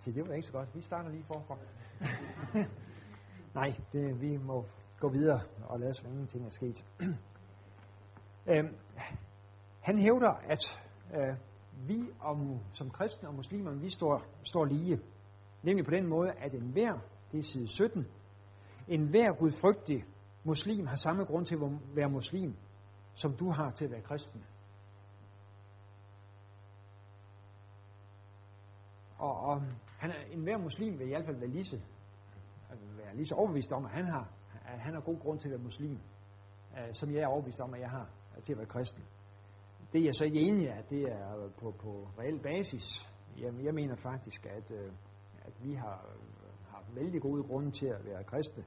Så det var ikke så godt. Vi starter lige forfra. Nej, det, vi må gå videre og lade som ingenting er sket. øhm, han hævder, at øh, vi om, som kristne og muslimer, vi står, står lige. Nemlig på den måde, at enhver, det er side 17, enhver gudfrygtig muslim har samme grund til at være muslim, som du har til at være kristen. Og, og han er, enhver muslim vil i hvert fald være lige så, altså, være lige så overbevist om, at han har, at han har god grund til at være muslim, uh, som jeg er overbevist om, at jeg har øh, til at være kristen. Det er jeg så ikke enig i, at det er på, på reel basis. Jeg, jeg mener faktisk, at, uh, at vi har, har vældig gode grunde til at være kristne.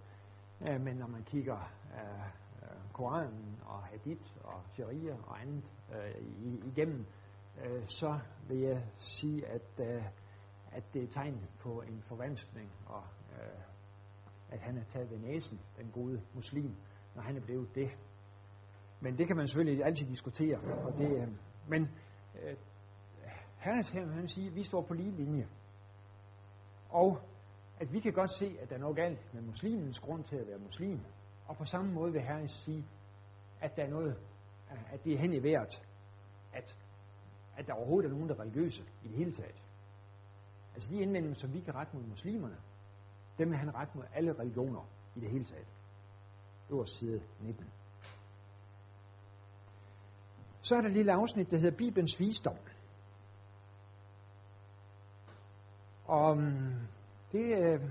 Uh, men når man kigger uh, Koranen og Hadith og Sharia og andet uh, igennem, uh, så vil jeg sige, at uh, at det er tegn på en forvanskning, og øh, at han er taget ved næsen, den gode muslim, når han er blevet det. Men det kan man selvfølgelig altid diskutere. Og det, øh, men øh, Herrens her, han siger, at vi står på lige linje. Og at vi kan godt se, at der er noget galt med muslimens grund til at være muslim. Og på samme måde vil Herren sige, at der er noget, at det er hen i værd, at, at der overhovedet er nogen, der er religiøse i det hele taget. Altså de indvendinger, som vi kan rette mod muslimerne, dem vil han rette mod alle religioner i det hele taget. Det var side 19. Så er der et lille afsnit, der hedder Bibelens visdom. Og mm, det, øh,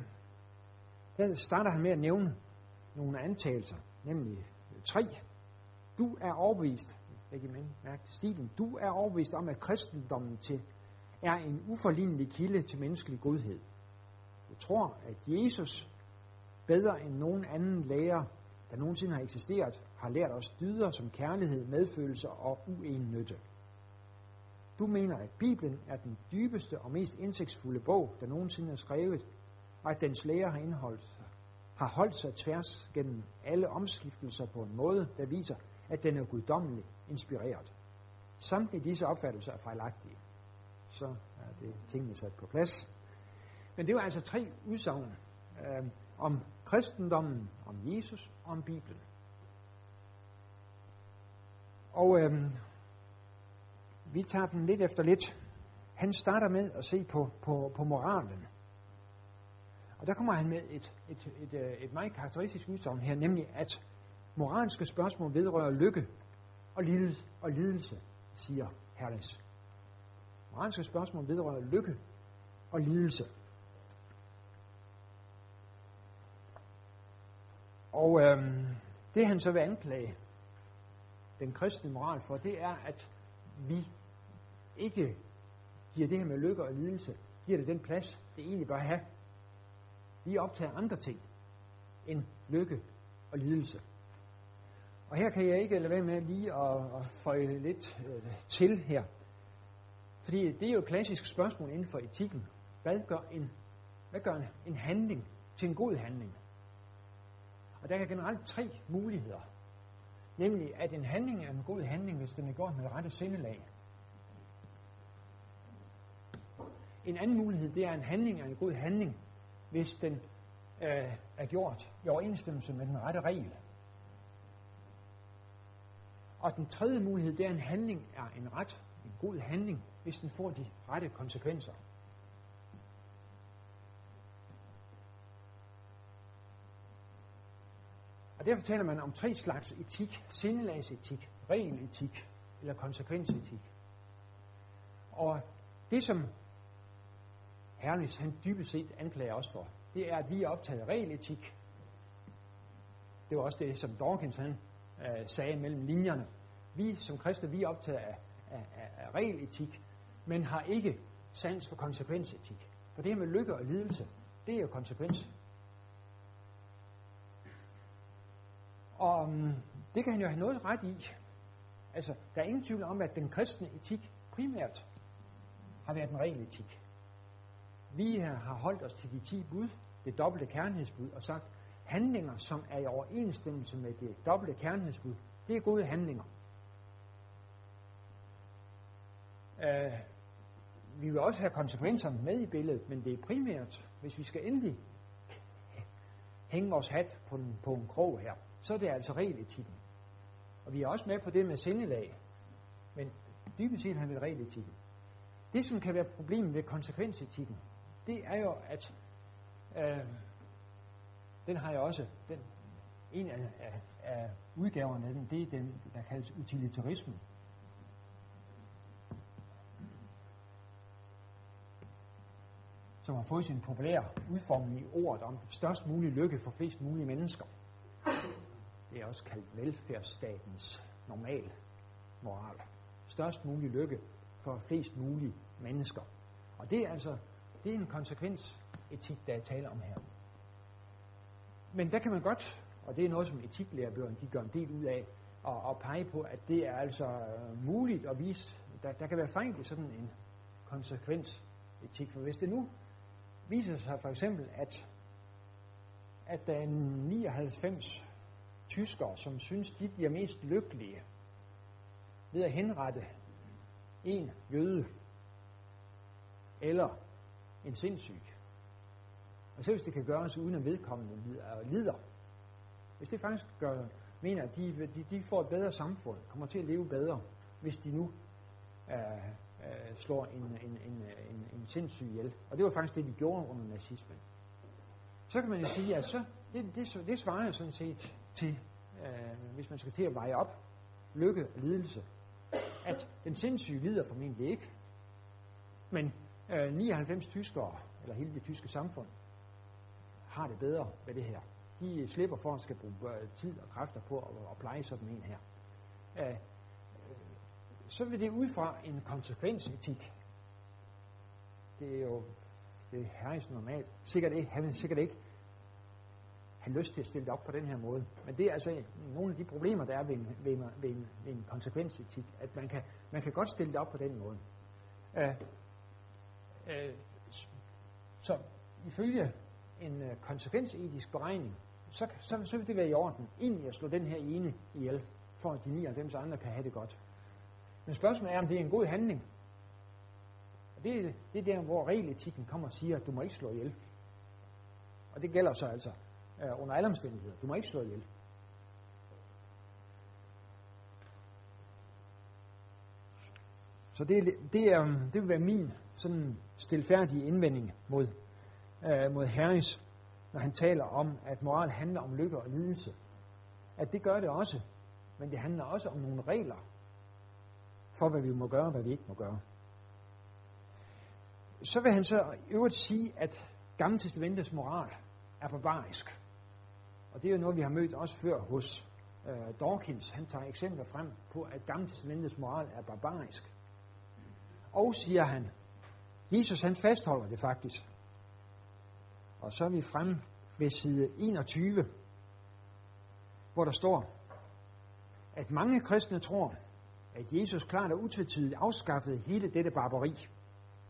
der starter han med at nævne nogle antagelser, nemlig tre. Du er overbevist, læg mærke til stilen, du er overbevist om, at kristendommen til er en uforlignelig kilde til menneskelig godhed. Jeg tror, at Jesus bedre end nogen anden lærer, der nogensinde har eksisteret, har lært os dyder som kærlighed, medfølelse og uennytte. Du mener, at Bibelen er den dybeste og mest indsigtsfulde bog, der nogensinde er skrevet, og at dens lærer har indholdt har holdt sig tværs gennem alle omskiftelser på en måde, der viser, at den er guddommelig inspireret. Samtlige disse opfattelser er fejlagtige så er det tingene sat på plads. Men det var altså tre udsagn øh, om kristendommen, om Jesus og om Bibelen. Og øh, vi tager den lidt efter lidt. Han starter med at se på, på, på moralen. Og der kommer han med et, et, et, øh, et meget karakteristisk udsagn her, nemlig at moralske spørgsmål vedrører lykke og lidelse, og lidelse siger Herres. Moralske spørgsmål vedrører lykke og lidelse. Og øhm, det han så vil anklage den kristne moral for, det er, at vi ikke giver det her med lykke og lidelse, giver det den plads, det egentlig bør have. Vi optager andre ting end lykke og lidelse. Og her kan jeg ikke lade være med lige at, at føje lidt øh, til her. Fordi det er jo et klassisk spørgsmål inden for etikken. Hvad gør en, hvad gør en handling til en god handling? Og der er generelt tre muligheder. Nemlig, at en handling er en god handling, hvis den er gjort med rette sindelag. En anden mulighed, det er, at en handling er en god handling, hvis den øh, er gjort i overensstemmelse med den rette regel. Og den tredje mulighed, det er, at en handling er en ret, en god handling, hvis den får de rette konsekvenser. Og derfor taler man om tre slags etik. Sindelagsetik, regeletik eller konsekvensetik. Og det, som Hernes han dybest set anklager os for, det er, at vi er optaget af regeletik. Det var også det, som Dawkins han, øh, sagde mellem linjerne. Vi som kristne, vi er optaget af, af, af, af regeletik, men har ikke sans for konsekvensetik. For det her med lykke og lidelse, det er jo konsekvens. Og mm, det kan han jo have noget ret i. Altså, der er ingen tvivl om, at den kristne etik primært har været en ren etik. Vi har holdt os til de ti bud, det dobbelte kærlighedsbud, og sagt, handlinger, som er i overensstemmelse med det dobbelte kærlighedsbud, det er gode handlinger. Øh, vi vil også have konsekvenserne med i billedet, men det er primært, hvis vi skal endelig hænge vores hat på en, på en krog her, så er det altså regeletikken. Og vi er også med på det med sindelag, men dybest set har vi regeletikken. Det, som kan være problemet ved konsekvensetikken, det er jo, at øh, den har jeg også, den, en af, af, af udgaverne af den, det er den, der kaldes utilitarismen. Som har fået sin populære udformning i ordet om størst mulig lykke for flest mulige mennesker. Det er også kaldt velfærdsstatens normal moral. Størst mulig lykke for flest mulige mennesker. Og det er altså det er en konsekvens etik, der er tale om her. Men der kan man godt, og det er noget, som etiklærebøgerne de gør en del ud af, og, og pege på, at det er altså øh, muligt at vise, der, der kan være fejl i sådan en konsekvens etik. For hvis det nu viser sig for eksempel, at, at der er 99 tyskere, som synes, de bliver mest lykkelige ved at henrette en jøde eller en sindssyg. Og selv hvis det kan gøres uden at vedkommende lider, øh, hvis det faktisk gør, mener, at de, de, de får et bedre samfund, kommer til at leve bedre, hvis de nu øh, øh, slår en, en, en, en, en sindssyg ihjel. Og det var faktisk det, de gjorde under nazismen. Så kan man jo sige, at så, det, det, det svarer sådan set til, øh, hvis man skal til at veje op lykke og lidelse, at den sindssyge lider formentlig ikke, men øh, 99 tyskere, eller hele det tyske samfund, har det bedre med det her. De slipper for at skal bruge øh, tid og kræfter på at, at pleje sådan en her. Øh, så vil det ud fra en konsekvensetik. Det er jo det er herrens normalt. Sikkert ikke, han vil sikkert ikke have lyst til at stille det op på den her måde. Men det er altså nogle af de problemer, der er ved en, ved en, ved en, ved en konsekvensetik, at man kan, man kan godt stille det op på den måde. Uh, uh, så ifølge en øh, uh, konsekvensetisk beregning, så, så, så vil det være i orden, egentlig at slå den her ene ihjel, for at de 99 andre kan have det godt. Men spørgsmålet er, om det er en god handling. Og det, det er der, hvor regeletikken kommer og siger, at du må ikke slå ihjel. Og det gælder så altså øh, under alle omstændigheder. Du må ikke slå ihjel. Så det, det, er, det vil være min sådan stilfærdige indvending mod, øh, mod Harris, når han taler om, at moral handler om lykke og lidelse. At det gør det også, men det handler også om nogle regler, for, hvad vi må gøre og hvad vi ikke må gøre. Så vil han så i øvrigt sige, at Gamle Testamentets moral er barbarisk. Og det er jo noget, vi har mødt også før hos øh, Dawkins. Han tager eksempler frem på, at Gamle Testamentets moral er barbarisk. Og siger han, Jesus han fastholder det faktisk. Og så er vi frem ved side 21, hvor der står, at mange kristne tror, at Jesus klart og utvetydigt afskaffede hele dette barbari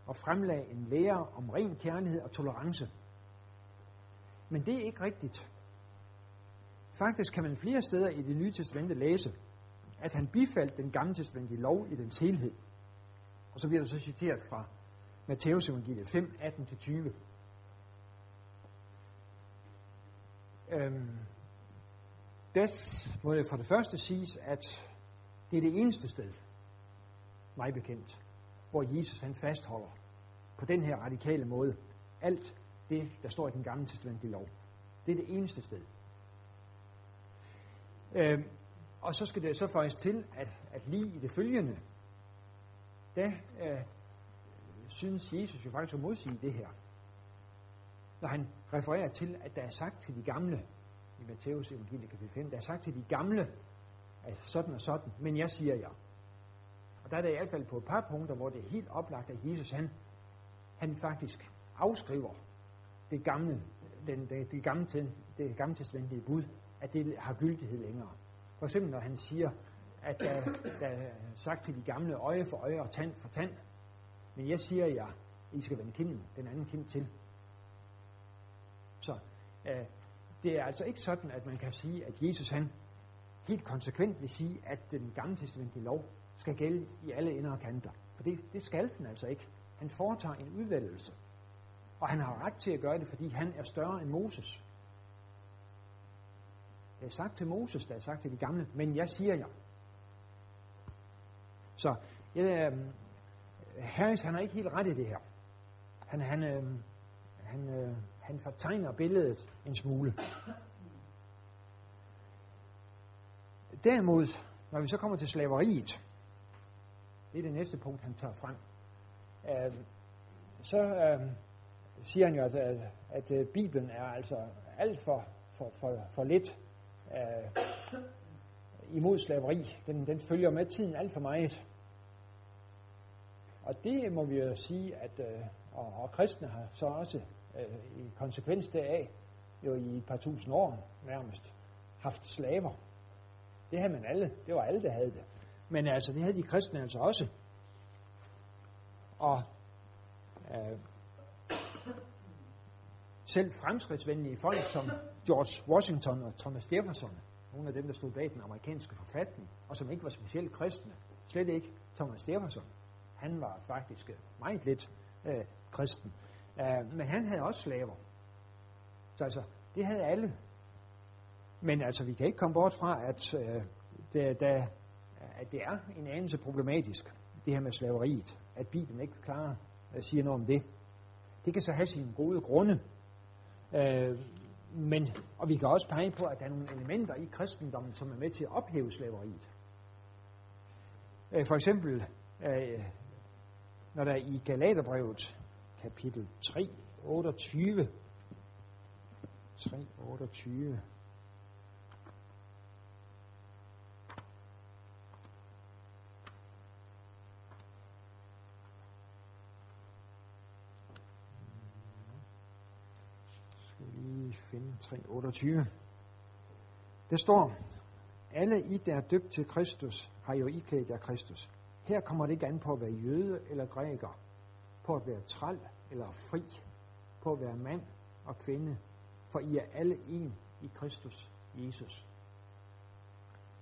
og fremlagde en lære om ren kærlighed og tolerance. Men det er ikke rigtigt. Faktisk kan man flere steder i det nye testamente læse, at han bifaldt den gamle testamentlige lov i dens helhed. Og så bliver der så citeret fra Matteus evangeliet 5, 18-20. Øhm, det må det for det første siges, at det er det eneste sted, mig bekendt, hvor Jesus han fastholder på den her radikale måde alt det, der står i den gamle testamentlige lov. Det er det eneste sted. Øhm, og så skal det så faktisk til, at, at lige i det følgende, der øh, synes Jesus jo faktisk at modsige det her. Når han refererer til, at der er sagt til de gamle, i Matteus evangelie kapitel 5, der er sagt til de gamle, at sådan og sådan, men jeg siger jer. Og der er det i hvert fald på et par punkter, hvor det er helt oplagt, at Jesus han, han faktisk afskriver det gamle, den, det, det, gamle, det gamle testamentlige bud, at det har gyldighed længere. For eksempel når han siger, at der, der er sagt til de gamle øje for øje og tand for tand, men jeg siger jer, I skal vende kinden, den anden kind til. Så øh, det er altså ikke sådan, at man kan sige, at Jesus han helt konsekvent vil sige, at den gamle testamentlige lov skal gælde i alle indre kanter. For det, det skal den altså ikke. Han foretager en udvælgelse. Og han har ret til at gøre det, fordi han er større end Moses. Det er sagt til Moses, det er sagt til de gamle, men jeg siger jer. Så jeg, øh, Harris, han har ikke helt ret i det her. Han, han, øh, han, øh, han fortegner billedet en smule. Derimod, når vi så kommer til slaveriet, det er det næste punkt, han tager frem, øh, så øh, siger han jo, at, at, at øh, Bibelen er altså alt for, for, for, for lidt øh, imod slaveri. Den, den følger med tiden alt for meget. Og det må vi jo sige, at øh, og, og kristne har så også øh, i konsekvens deraf, jo i et par tusind år nærmest, haft slaver. Det havde man alle. Det var alle, der havde det. Men altså, det havde de kristne altså også. Og øh, selv fremskridtsvenlige folk som George Washington og Thomas Jefferson, nogle af dem, der stod bag den amerikanske forfatning, og som ikke var specielt kristne, slet ikke Thomas Jefferson. Han var faktisk øh, meget lidt øh, kristen. øh, men han havde også slaver. Så altså, det havde alle. Men altså, vi kan ikke komme bort fra, at, øh, det, da, at det er en anelse problematisk, det her med slaveriet, at Bibelen ikke klarer at siger noget om det. Det kan så have sine gode grunde. Øh, men, og vi kan også pege på, at der er nogle elementer i kristendommen, som er med til at ophæve slaveriet. Øh, for eksempel, øh, når der i Galaterbrevet kapitel 3, 28. 3, 28. Skal lige finde 3.28. Der står, alle I, der er døbt til Kristus, har jo iklædt jer Kristus. Her kommer det ikke an på at være jøde eller græker, på at være træl eller fri, på at være mand og kvinde, for I er alle en i Kristus Jesus.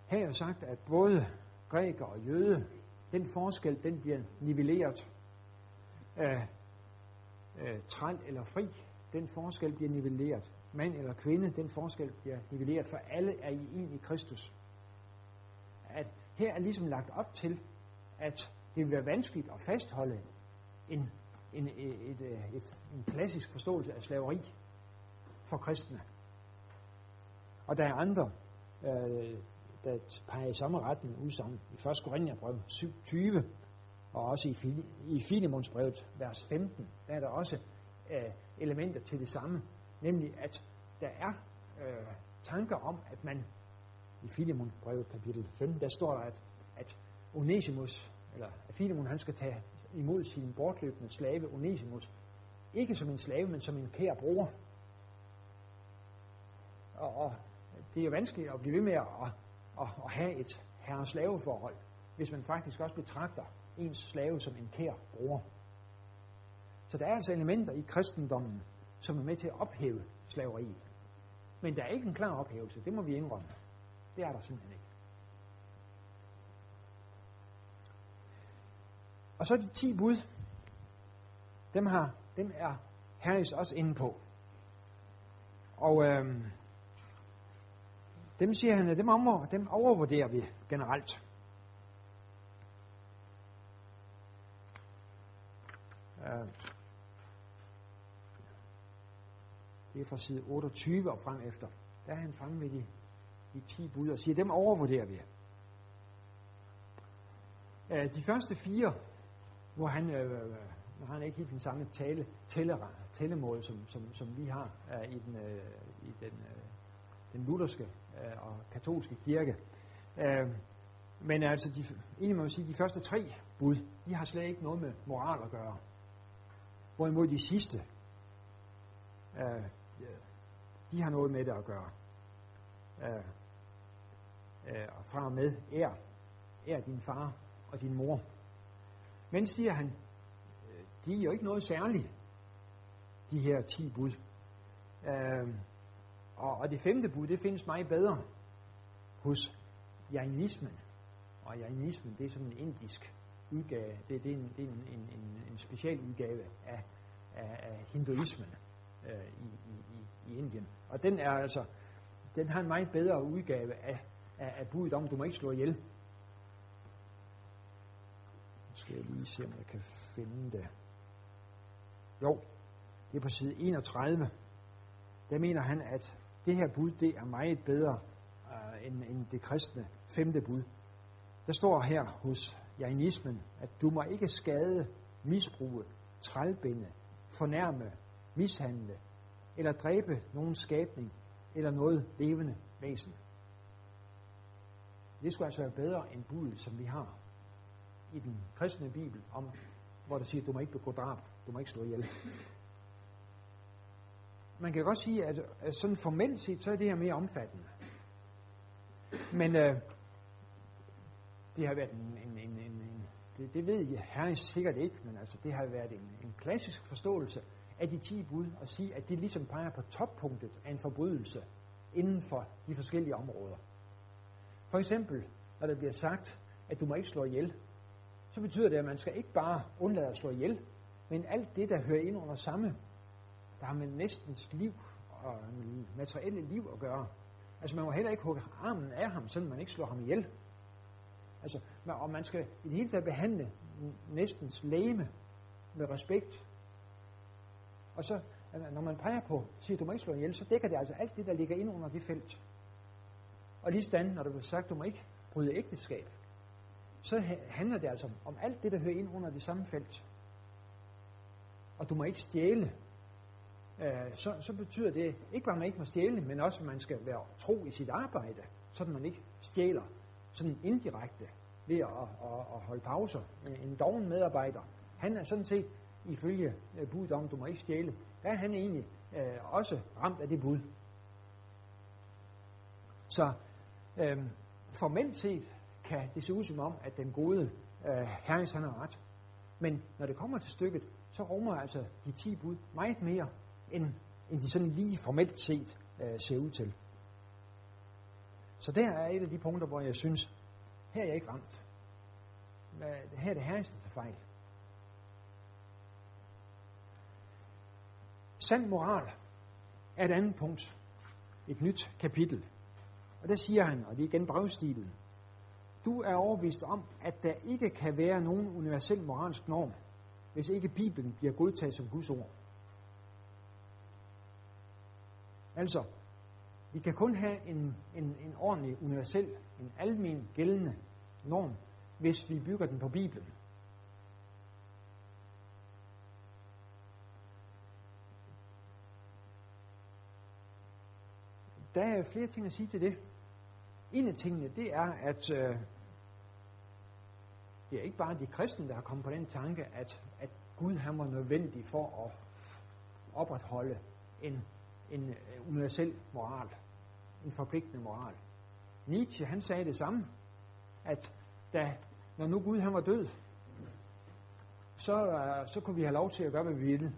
Her er sagt, at både græker og jøde, den forskel, den bliver nivelleret. Af, af træl eller fri, den forskel bliver nivelleret. Mand eller kvinde, den forskel bliver nivelleret, for alle er I en i Kristus. At her er ligesom lagt op til, at det vil være vanskeligt at fastholde en, en, et, et, et, en klassisk forståelse af slaveri for kristne. Og der er andre, øh, der peger i samme retning udsagn. I 1. Korintherbrev 7.20 og også i, i Filemundsbrevet, vers 15, der er der også øh, elementer til det samme, nemlig at der er øh, tanker om, at man i Filemundsbrevet kapitel 15, der står der, at, at Onesimus, eller at Filemon, han skal tage imod sin bortløbende slave Onesimus. Ikke som en slave, men som en kær bror. Og, og det er jo vanskeligt at blive ved med at, at, at have et herre-slaveforhold, hvis man faktisk også betragter ens slave som en kær bror. Så der er altså elementer i kristendommen, som er med til at ophæve slaveriet. Men der er ikke en klar ophævelse, det må vi indrømme. Det er der simpelthen ikke. Og så de ti bud, dem, har, dem er Hernes også inde på. Og øhm, dem siger han, at dem, over, dem overvurderer vi generelt. Øh, det er fra side 28 og frem efter. Der er han fremme ved de, de 10 bud og siger, dem overvurderer vi. Øh, de første fire hvor han, øh, han ikke helt den samme tale, tælle, tællemåde, som, som, som vi har øh, i den, øh, i den, øh, den lutherske øh, og katolske kirke. Øh, men altså, de, egentlig må man sige, de første tre bud, de har slet ikke noget med moral at gøre. Hvorimod de sidste, øh, de har noget med det at gøre. Øh, øh, fra og med er, er din far og din mor. Men siger han, øh, de er jo ikke noget særligt, de her ti bud. Øh, og, og det femte bud, det findes meget bedre hos jainismen. Og jainismen, det er sådan en indisk udgave, det, det er, en, det er en, en, en, en special udgave af, af, af hinduismen øh, i, i, i Indien. Og den er altså, den har en meget bedre udgave af, af, af budet om, du må ikke slå ihjel. Nu skal jeg lige se, om jeg kan finde det. Jo, det er på side 31. Der mener han, at det her bud, det er meget bedre øh, end, end det kristne femte bud. Der står her hos jainismen, at du må ikke skade, misbruge, trælbinde, fornærme, mishandle eller dræbe nogen skabning eller noget levende væsen. Det skulle altså være bedre end budet, som vi har i den kristne bibel, om, hvor der siger, du må ikke begå drab, du må ikke slå ihjel. Man kan godt sige, at, at sådan formelt set, så er det her mere omfattende. Men øh, det har været en, en, en, en, en det, det ved jeg herren sikkert ikke, men altså det har været en, en klassisk forståelse af de ti bud, og sige, at de ligesom peger på toppunktet af en forbrydelse inden for de forskellige områder. For eksempel, når der bliver sagt, at du må ikke slå ihjel, så betyder det, at man skal ikke bare undlade at slå ihjel, men alt det, der hører ind under samme, der har med næstens liv og materielle liv at gøre. Altså man må heller ikke hugge armen af ham, selvom man ikke slår ham ihjel. Altså, og man skal i det hele taget behandle næstens læme med respekt. Og så, øh, når man peger på, siger du må ikke slå ihjel, så dækker det altså alt det, der ligger ind under det felt. Og lige stand, når der bliver sagt, du må ikke bryde ægteskab, så handler det altså om alt det, der hører ind under det samme felt. Og du må ikke stjæle. Øh, så, så betyder det ikke bare, at man ikke må stjæle, men også, at man skal være tro i sit arbejde, så man ikke stjæler sådan indirekte ved at, at, at holde pauser. En doven medarbejder, han er sådan set, ifølge øh, budet om, du må ikke stjæle, der er han egentlig øh, også ramt af det bud. Så øh, formelt set kan det se ud som om, at den gode øh, herrens han har ret. Men når det kommer til stykket, så rummer altså de 10 bud meget mere, end, end de sådan lige formelt set øh, ser ud til. Så der er et af de punkter, hvor jeg synes, her er jeg ikke ramt. Her er det herreste til fejl. Sand moral er et andet punkt. Et nyt kapitel. Og der siger han, og det er igen brevstilen, du er overbevist om, at der ikke kan være nogen universel moralsk norm, hvis ikke Bibelen bliver godtaget som Guds ord. Altså, vi kan kun have en, en, en ordentlig, universel, en almen gældende norm, hvis vi bygger den på Bibelen. Der er flere ting at sige til det. En af tingene, det er, at øh, det er ikke bare de kristne, der har kommet på den tanke, at, at Gud han var nødvendig for at opretholde en, en øh, universel moral, en forpligtende moral. Nietzsche, han sagde det samme, at da, når nu Gud han var død, så, øh, så kunne vi have lov til at gøre, hvad vi ville.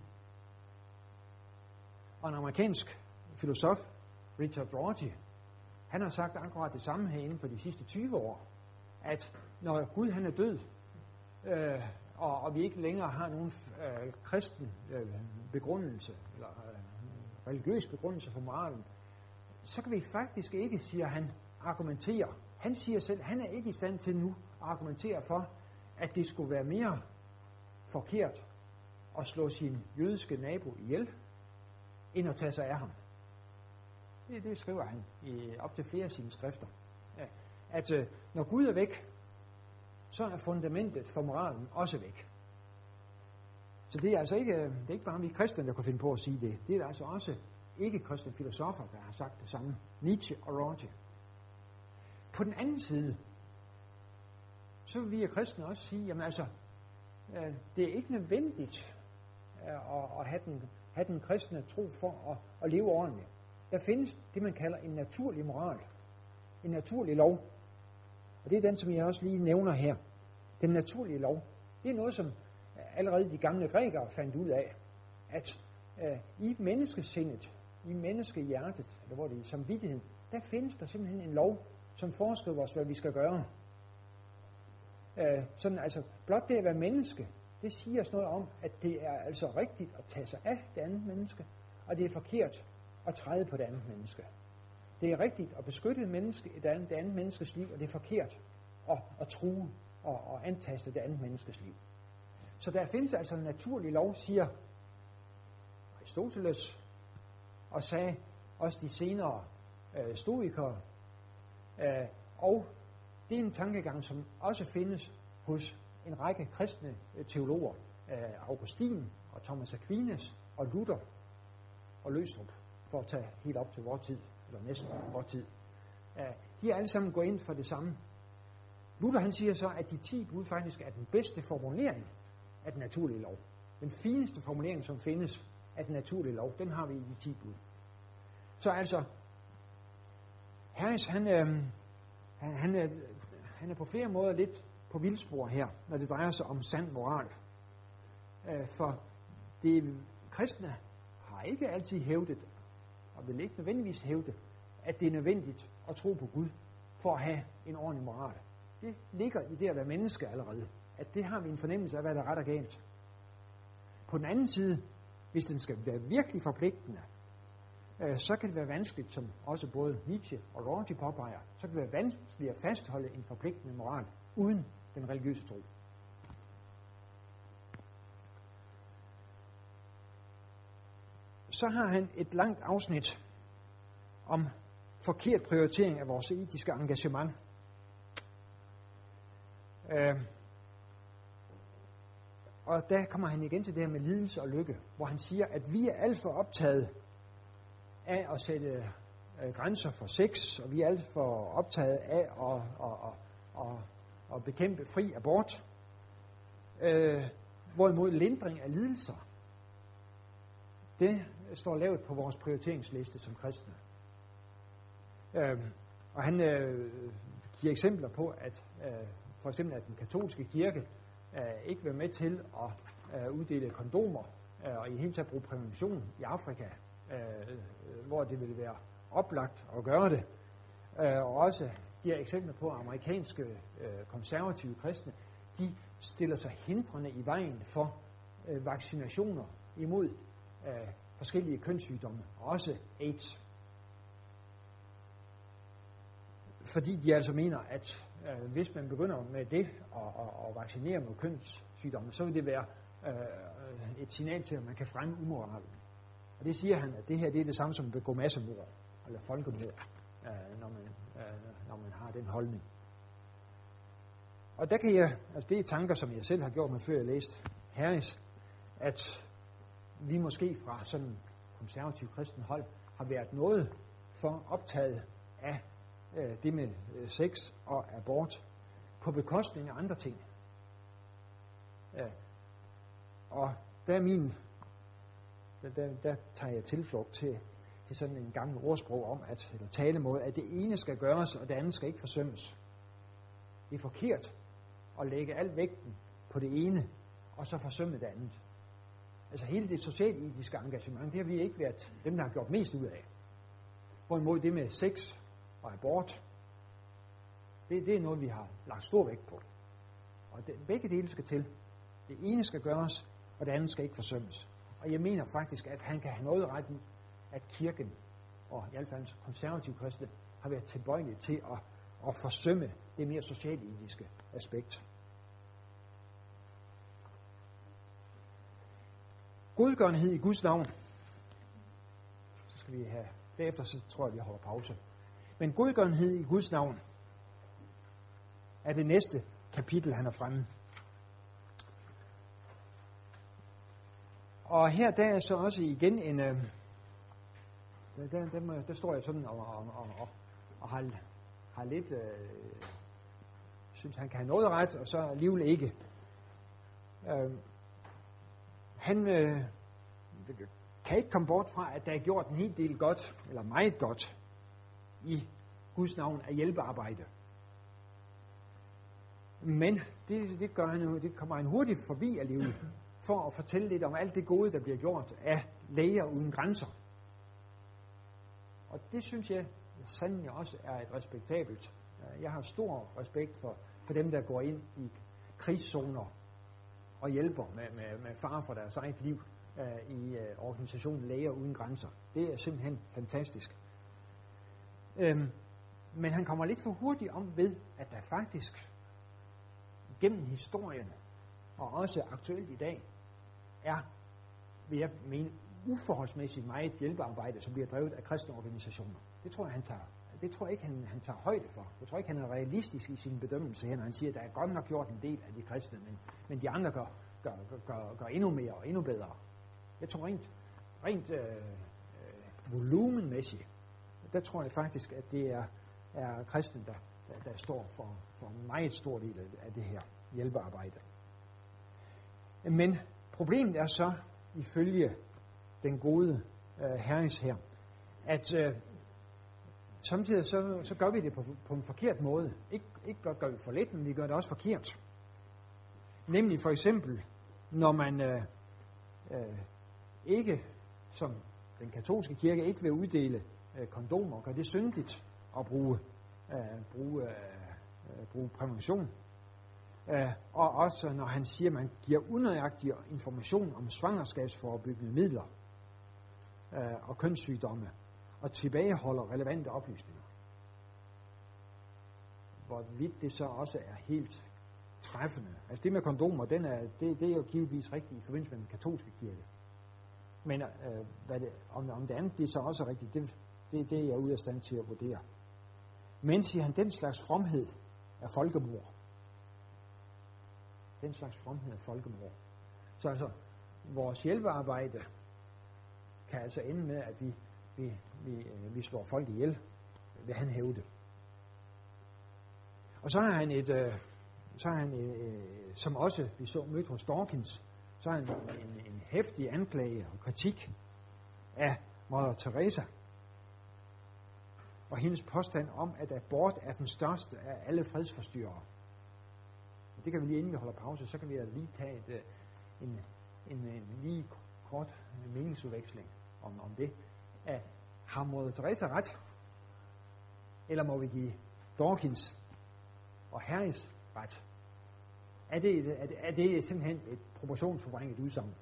Og en amerikansk filosof, Richard Rorty, han har sagt akkurat det samme her inden for de sidste 20 år, at når Gud han er død, øh, og, og vi ikke længere har nogen øh, kristen øh, begrundelse, eller øh, religiøs begrundelse for moralen, så kan vi faktisk ikke, siger han, argumentere. Han siger selv, han er ikke i stand til nu at argumentere for, at det skulle være mere forkert at slå sin jødiske nabo ihjel, end at tage sig af ham. Det, det skriver han i op til flere af sine skrifter. Ja, at øh, når Gud er væk, så er fundamentet for moralen også væk. Så det er altså ikke, det er ikke bare vi kristne, der kan finde på at sige det. Det er altså også ikke-kristne filosofer, der har sagt det samme. Nietzsche og Roger. På den anden side, så vil vi kristne også sige, jamen altså, øh, det er ikke nødvendigt øh, at, have, den, have den kristne tro for at, at leve ordentligt. Der findes det, man kalder en naturlig moral. En naturlig lov. Og det er den, som jeg også lige nævner her. Den naturlige lov. Det er noget, som allerede de gamle grækere fandt ud af, at øh, i menneskesindet, i menneskehjertet, eller hvor det er som vidtigheden, der findes der simpelthen en lov, som foreskriver os, hvad vi skal gøre. Øh, sådan altså, blot det at være menneske, det siger os noget om, at det er altså rigtigt at tage sig af det andet menneske, og det er forkert at træde på det andet menneske. Det er rigtigt at beskytte et menneske, et andet, det andet menneskes liv, og det er forkert at, at true og, og antaste det andet menneskes liv. Så der findes altså en naturlig lov, siger Aristoteles, og sagde også de senere øh, stoikere. Øh, og det er en tankegang, som også findes hos en række kristne øh, teologer. Øh, Augustin og Thomas Aquinas og Luther og Løstrup, for at tage helt op til vor tid, eller næsten vor tid. De er alle sammen gået ind for det samme. Luther han siger så, at de 10 bud faktisk er den bedste formulering af den naturlige lov. Den fineste formulering, som findes af den naturlige lov, den har vi i de 10 bud. Så altså, Harris, han, øh, han, han, er, han er på flere måder lidt på vildspor her, når det drejer sig om sand moral. Øh, for det kristne har ikke altid hævdet, og vil ikke nødvendigvis hævde, at det er nødvendigt at tro på Gud for at have en ordentlig moral. Det ligger i det at være menneske allerede, at det har vi en fornemmelse af, hvad der er ret og galt. På den anden side, hvis den skal være virkelig forpligtende, øh, så kan det være vanskeligt, som også både Nietzsche og Rorty påpeger, så kan det være vanskeligt at fastholde en forpligtende moral uden den religiøse tro. Så har han et langt afsnit om forkert prioritering af vores etiske engagement. Øh, og der kommer han igen til det her med lidelse og lykke, hvor han siger, at vi er alt for optaget af at sætte øh, grænser for sex, og vi er alt for optaget af at, at, at, at, at bekæmpe fri abort, øh, hvorimod lindring af lidelser, det står lavet på vores prioriteringsliste som kristne. Øh, og han øh, giver eksempler på, at øh, for eksempel at den katolske kirke øh, ikke vil med til at øh, uddele kondomer øh, og i hele taget bruge prævention i Afrika, øh, hvor det vil være oplagt at gøre det. Øh, og også giver eksempler på, at amerikanske øh, konservative kristne, de stiller sig hindrende i vejen for øh, vaccinationer imod øh, forskellige kønssygdomme, også AIDS. Fordi de altså mener, at øh, hvis man begynder med det og, og, og vaccinere mod kønssygdomme, så vil det være øh, et signal til, at man kan fremme umoralen. Og det siger han, at det her det er det samme som at begå massemord, eller folkemord, øh, når, man, øh, når man har den holdning. Og der kan jeg, altså det er tanker, som jeg selv har gjort mig, før jeg læste Harris, at vi måske fra sådan konservativ kristen hold har været noget for optaget af øh, det med øh, sex og abort på bekostning af andre ting. Ja. Og der er min, der, der, der tager jeg tilflugt til, til sådan en gammel ordsprog om, at, eller talemåde, at det ene skal gøres, og det andet skal ikke forsømmes. Det er forkert at lægge al vægten på det ene, og så forsømme det andet. Altså hele det socialetiske engagement, det har vi ikke været dem, der har gjort mest ud af. Hvorimod det med sex og abort, det, det er noget, vi har lagt stor vægt på. Og det, begge dele skal til. Det ene skal gøres, og det andet skal ikke forsømmes. Og jeg mener faktisk, at han kan have noget ret i, at kirken, og i hvert fald konservative kristne, har været tilbøjelige til at, at forsømme det mere socialetiske aspekt. Godgørenhed i Guds navn. Så skal vi have, derefter så tror jeg, vi holder pause. Men godgørenhed i Guds navn er det næste kapitel, han er fremme. Og her der er så også igen en, øh, der, der, der, der står jeg sådan og, og, og, og, og har, har lidt, øh, synes han kan have noget ret, og så alligevel ikke. Øh, han øh, kan ikke komme bort fra, at der er gjort en hel del godt, eller meget godt, i Guds navn af hjælpearbejde. Men det, det, gør han, det kommer han hurtigt forbi alligevel, for at fortælle lidt om alt det gode, der bliver gjort af læger uden grænser. Og det synes jeg sandelig også er et respektabelt. Jeg har stor respekt for for dem, der går ind i krigszoner og hjælper med, med, med far for deres eget liv øh, i øh, organisationen Læger Uden Grænser. Det er simpelthen fantastisk. Øhm, men han kommer lidt for hurtigt om ved, at der faktisk gennem historien, og også aktuelt i dag, er, vil jeg mene, uforholdsmæssigt meget hjælpearbejde, som bliver drevet af kristne organisationer. Det tror jeg, han tager, det tror jeg ikke, han, han tager højde for. Jeg tror ikke, han er realistisk i sin bedømmelse her, når han siger, at der er godt nok gjort en del af de kristne, men, men de andre gør, gør, gør, gør endnu mere og endnu bedre. Jeg tror rent, rent øh, øh, volumenmæssigt, der tror jeg faktisk, at det er, er kristne, der, der, der står for, for en meget stor del af det her hjælpearbejde. Men problemet er så, ifølge den gode øh, herrens her, at øh, samtidig så, så gør vi det på, på en forkert måde. Ikke, ikke blot gør vi for lidt, men vi gør det også forkert. Nemlig for eksempel, når man øh, øh, ikke, som den katolske kirke, ikke vil uddele øh, kondomer, gør det syndigt at bruge, øh, bruge, øh, øh bruge prævention. Øh, og også når han siger, at man giver unøjagtig information om svangerskabsforebyggende midler øh, og kønssygdomme, og tilbageholder relevante oplysninger. Hvorvidt det så også er helt træffende. Altså det med kondomer, den er, det, det er jo givetvis rigtigt i forbindelse med den katolske kirke. Men øh, hvad det, om, om det andet det er så også rigtigt, det, det, det er jeg ude af stand til at vurdere. Men siger han, den slags fromhed er folkemord. Den slags fromhed er folkemord. Så altså, vores hjælpearbejde kan altså ende med, at vi, vi, vi, øh, vi slår folk ihjel, vil han hæve det. Og så har han et, øh, så har han, øh, øh som også vi så mødt hos Dawkins, så har han en, en hæftig anklage og kritik af Mother Teresa og hendes påstand om, at abort er den største af alle fredsforstyrrere. Det kan vi lige inden vi holder pause, så kan vi lige tage et, øh, en, en, en lige kort meningsudveksling om, om det af har Mother Teresa ret? Eller må vi give Dawkins og Harris ret? Er det, er det, er det simpelthen et proportionsforvrænget udsagn?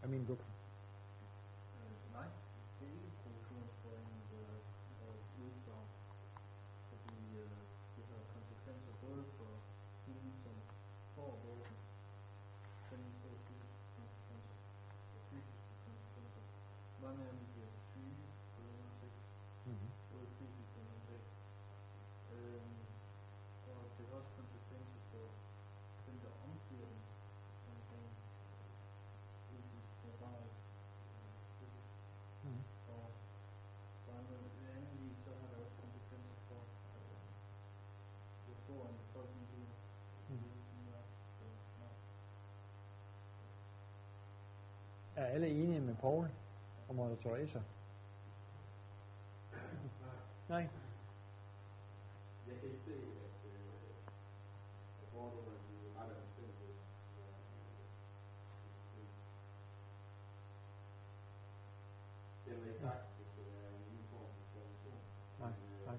Hvad mener du? Er alle enige med Paul og Mother Teresa? Nej. Jeg kan ikke se, at øh, at fordommene i rette omstændighed det er ikke sagt, at det skal være en ny form for prævention. Nej, Men, øh, nej.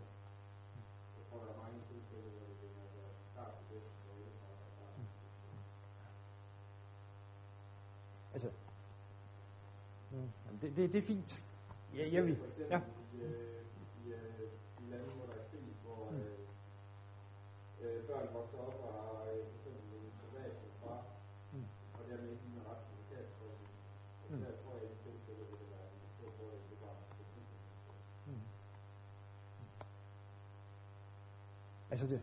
Jeg tror, der er mange tilfælde, hvor det kan være klart det bedste for alle parter. Altså, mm, jamen, det, det, det er fint. Ja, jeg vil. Ja. i, lande, hvor der er krig, hvor børn vokser op og har øh, for eksempel en privat far, Mm. og dermed ikke en ret til lokalforhold. Og Mm. der tror jeg, at tilfælde vil det være en stor fordel, det bare Mm. Altså, det,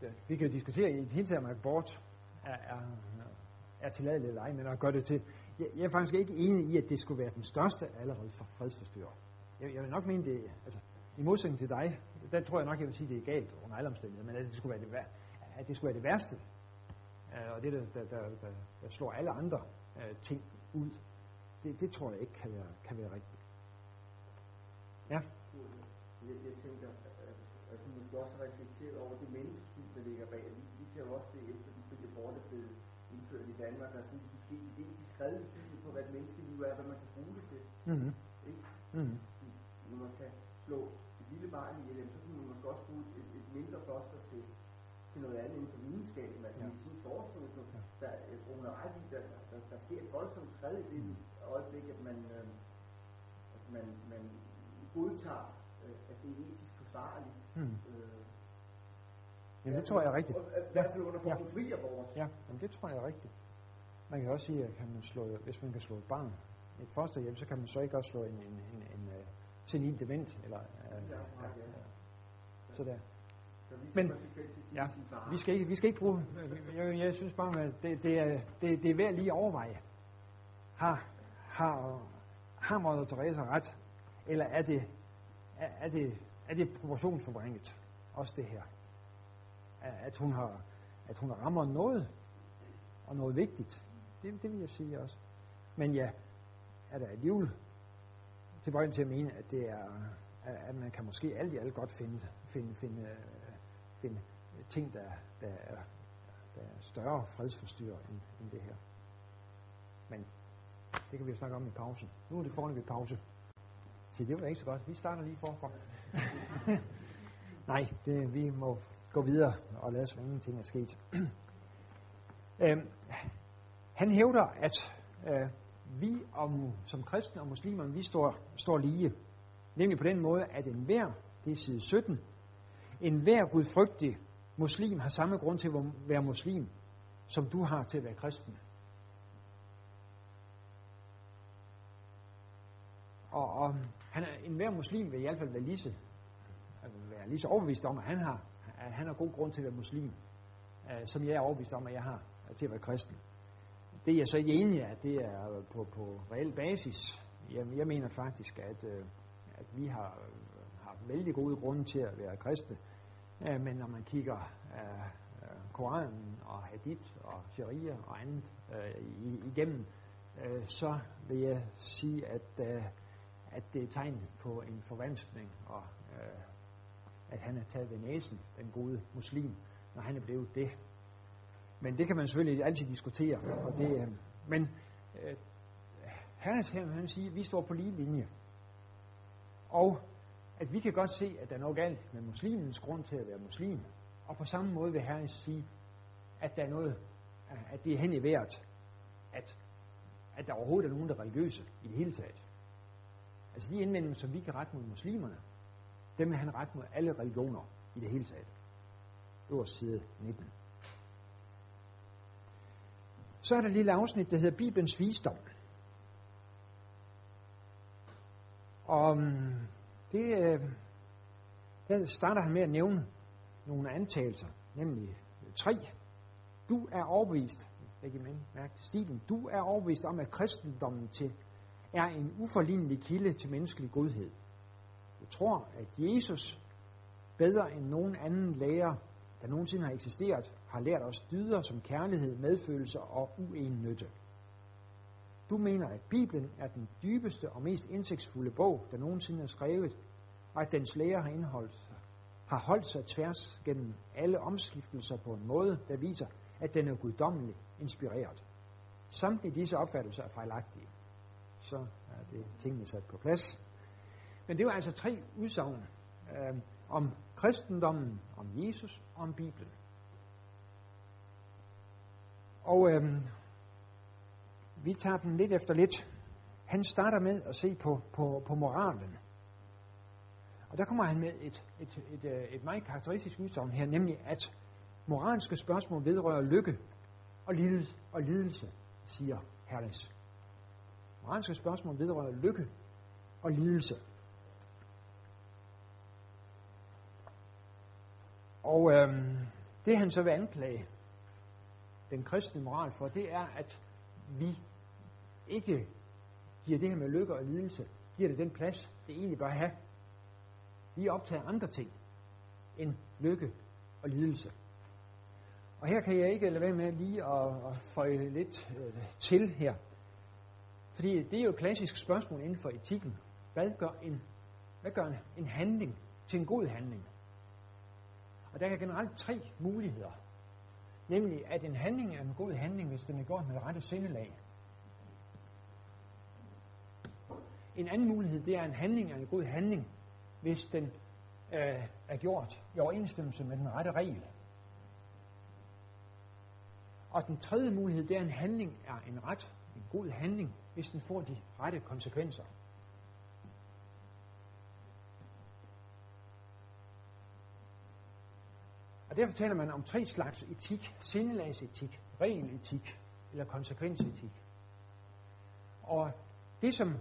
det, vi kan jo diskutere i det hele taget, om abort er, er, er tilladeligt eller ej, men at gøre det til... Jeg, jeg er faktisk ikke enig i, at det skulle være den største allerede for fredsforstyrrer. Jeg, jeg vil nok mene det, altså, i modsætning til dig, der tror jeg nok, jeg vil sige, det er galt under alle omstændigheder, men at det skulle være det, vær- at det, skulle være det værste, øh, og det, der, der, der, der, der slår alle andre øh, ting ud, det, det tror jeg ikke kan være, kan være rigtigt. Ja. Jeg, jeg tænker, at, at du måske også har reflekteret over det menneskesyn, der ligger bag. Vi, vi kan jo også se, efter de frie abort er blevet indført i Danmark, der er sådan et etisk skrevet syn på, hvad et menneskeliv er, hvad man kan bruge det til. Mm-hmm. Ikke? Mm-hmm. Når man kan slå et lille barn ihjel, jamen, så kan man måske også bruge et, et, til noget andet inden for videnskaben, altså Ja. medicinsk forskning. Ja. Der, jeg tror, hun har ret i, der, der, der sker et voldsomt skridt i det øjeblik, at man, øh, at man, man godtager, øh, at det er etisk forsvarligt. Hmm. Øh, Jamen, det tror jeg er rigtigt. I hvert fald under Ja. Ja, jamen, det tror jeg er rigtigt. Man kan også sige, at kan man slå, hvis man kan slå et barn, et fosterhjem, så kan man så ikke også slå en, en, en, en uh, senil dement, eller, uh, Ja, ja, ja. ja, så der. Men- Ja, vi skal ikke, vi skal ikke bruge, jeg, jeg synes bare, at det, det, er, det, det er værd lige at overveje. Har, har, har Mother Teresa ret, eller er det, er, er det, er det proportionsforvrænget, også det her? At at hun har, at hun rammer noget, og noget vigtigt. Det, det vil jeg sige også. Men ja, er der alligevel tilbøjelig til at mene, at det er, at man kan måske alt i alt godt finde, finde, finde, finde ting, der, der, er, der er større fredsforstyrrer end, end det her. Men det kan vi jo snakke om i pausen. Nu er det foreløbig pause. Så det var ikke så godt. Vi starter lige forfra. Nej, det, vi må gå videre og lade som ingenting er sket. øhm, han hævder, at øh, vi om, som kristne og muslimer, vi står, står lige. Nemlig på den måde, at enhver, det er side 17, enhver gudfrygtig muslim har samme grund til at være muslim, som du har til at være kristen. Og, og han er, enhver muslim vil i hvert fald være lige så, være lige så overbevist om, at han har, at han har god grund til at være muslim, øh, som jeg er overbevist om, at jeg har øh, til at være kristen. Det er jeg så ikke enig i, at det er på, på reel basis. Jeg, jeg mener faktisk, at, øh, at vi har, øh, har vældig gode grunde til at være kristne. Øh, men når man kigger øh, øh Koranen og Hadith og Sharia og andet øh, igennem, øh, så vil jeg sige, at, øh, at det er tegn på en forvanskning, og øh, at han er taget ved næsen, den gode muslim, når han er blevet det. Men det kan man selvfølgelig altid diskutere. Og det, øh, men øh, Herrens her, han siger, at vi står på lige linje. Og at vi kan godt se, at der er noget galt med muslimens grund til at være muslim. Og på samme måde vil Herren sige, at der er noget, at det er hen i vejret, at, at der overhovedet er nogen, der er religiøse i det hele taget. Altså de indvendinger, som vi kan rette mod muslimerne, dem vil han rette mod alle religioner i det hele taget. Det var side 19. Så er der et lille afsnit, der hedder Bibelens visdom. Og mm, det, øh, der starter han med at nævne nogle antagelser, nemlig tre. Du er overbevist, læg imellem mærke til stilen, du er overbevist om, at kristendommen til er en uforlignelig kilde til menneskelig godhed. Du tror, at Jesus bedre end nogen anden lærer, der nogensinde har eksisteret, har lært os dyder som kærlighed, medfølelse og uennytte. Du mener, at Bibelen er den dybeste og mest indsigtsfulde bog, der nogensinde er skrevet, og at dens læger har indholdt har holdt sig tværs gennem alle omskiftelser på en måde, der viser, at den er guddommelig inspireret. Samtlige disse opfattelser er fejlagtige. Så er det tingene sat på plads. Men det var altså tre udsagn øh, om kristendommen, om Jesus og om Bibelen. Og øhm, vi tager den lidt efter lidt. Han starter med at se på, på, på moralen. Og der kommer han med et, et, et, et, et meget karakteristisk udsagn her, nemlig at moralske spørgsmål vedrører lykke og lidelse, og lidelse siger Herres. Moralske spørgsmål vedrører lykke og lidelse. Og øhm, det han så vil anklage den kristne moral for, det er, at vi ikke giver det her med lykke og lidelse, giver det den plads, det egentlig bør have. Vi optager andre ting end lykke og lidelse. Og her kan jeg ikke lade være med lige at, at føje lidt øh, til her. Fordi det er jo et klassisk spørgsmål inden for etikken. Hvad gør en, hvad gør en, en handling til en god handling? Og der er generelt tre muligheder. Nemlig, at en handling er en god handling, hvis den er gjort med rette sindelag. En anden mulighed, det er, at en handling er en god handling, hvis den øh, er gjort i overensstemmelse med den rette regel. Og den tredje mulighed, det er, at en handling er en ret, en god handling, hvis den får de rette konsekvenser. Og derfor taler man om tre slags etik. Sindelagsetik, regeletik eller konsekvensetik. Og det, som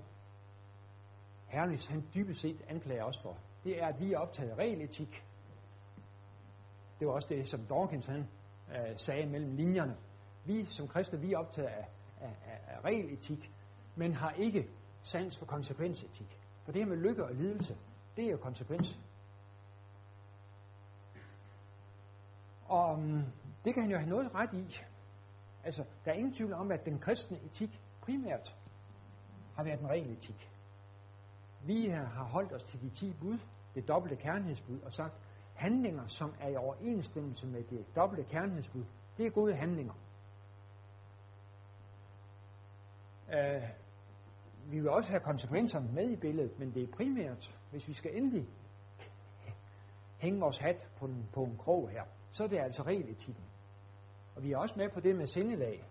Herlis han dybest set anklager os for, det er, at vi er optaget af regeletik. Det var også det, som Dawkins han, øh, sagde mellem linjerne. Vi som kristne, vi er optaget af, af, af, af regeletik, men har ikke sans for konsekvensetik. For det her med lykke og lidelse, det er jo konsekvens. Og um, det kan han jo have noget ret i. Altså, der er ingen tvivl om, at den kristne etik primært har været en ren etik. Vi har holdt os til de 10 bud, det dobbelte kærlighedsbud, og sagt, handlinger, som er i overensstemmelse med det dobbelte kærlighedsbud, det er gode handlinger. Uh, vi vil også have konsekvenserne med i billedet, men det er primært, hvis vi skal endelig hænge vores hat på en, på en krog her, så er det altså regeletikken. Og vi er også med på det med sindelag,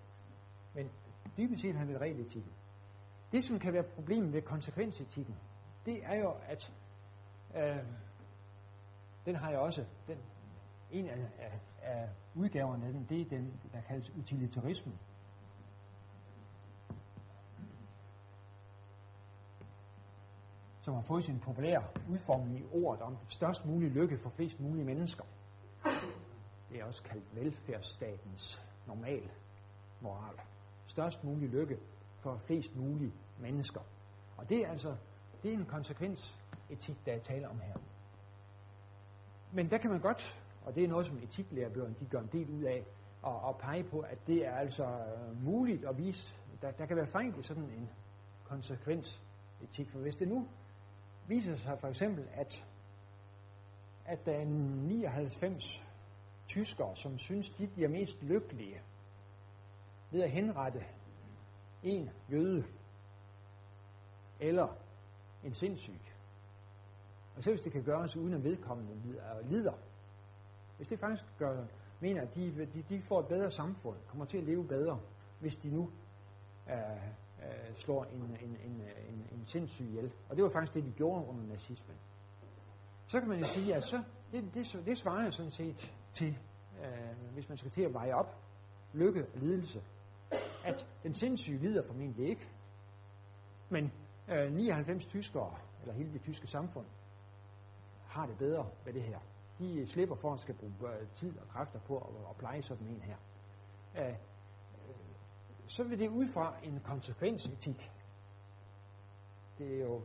men dybest set har vi regeletikken. Det, som kan være problemet ved konsekvensetikken, det er jo, at øh, den har jeg også, den, en af, af, af udgaverne af den, det er den, der kaldes utilitarismen. som har fået sin populære udformning i ordet om størst mulig lykke for flest mulige mennesker. Det er også kaldt velfærdsstatens normal moral. Størst mulig lykke for flest mulige mennesker. Og det er altså det er en konsekvens etik, der er tale om her. Men der kan man godt, og det er noget, som etiklærebøgerne de gør en del ud af, og, og pege på, at det er altså øh, muligt at vise, der, der kan være fejl i sådan en konsekvens etik. For hvis det nu viser sig for eksempel, at, at der er 99 tyskere, som synes, de bliver mest lykkelige ved at henrette en jøde eller en sindssyg. Og selv hvis det kan gøres uden at vedkommende øh, lider. Hvis det faktisk gør, mener, at de, de, de får et bedre samfund, kommer til at leve bedre, hvis de nu øh, øh, slår en, en, en, en, en sindssyg ihjel. Og det var faktisk det, de gjorde under nazismen. Så kan man jo sige, at så, det, det, det svarer sådan set til, øh, hvis man skal til at veje op lykke og lidelse, at den sindssyge lider formentlig ikke, men øh, 99 tyskere, eller hele det tyske samfund, har det bedre med det her. De slipper for at skal bruge øh, tid og kræfter på at, at pleje sådan en her. Øh, øh så vil det ud fra en konsekvensetik. Det er jo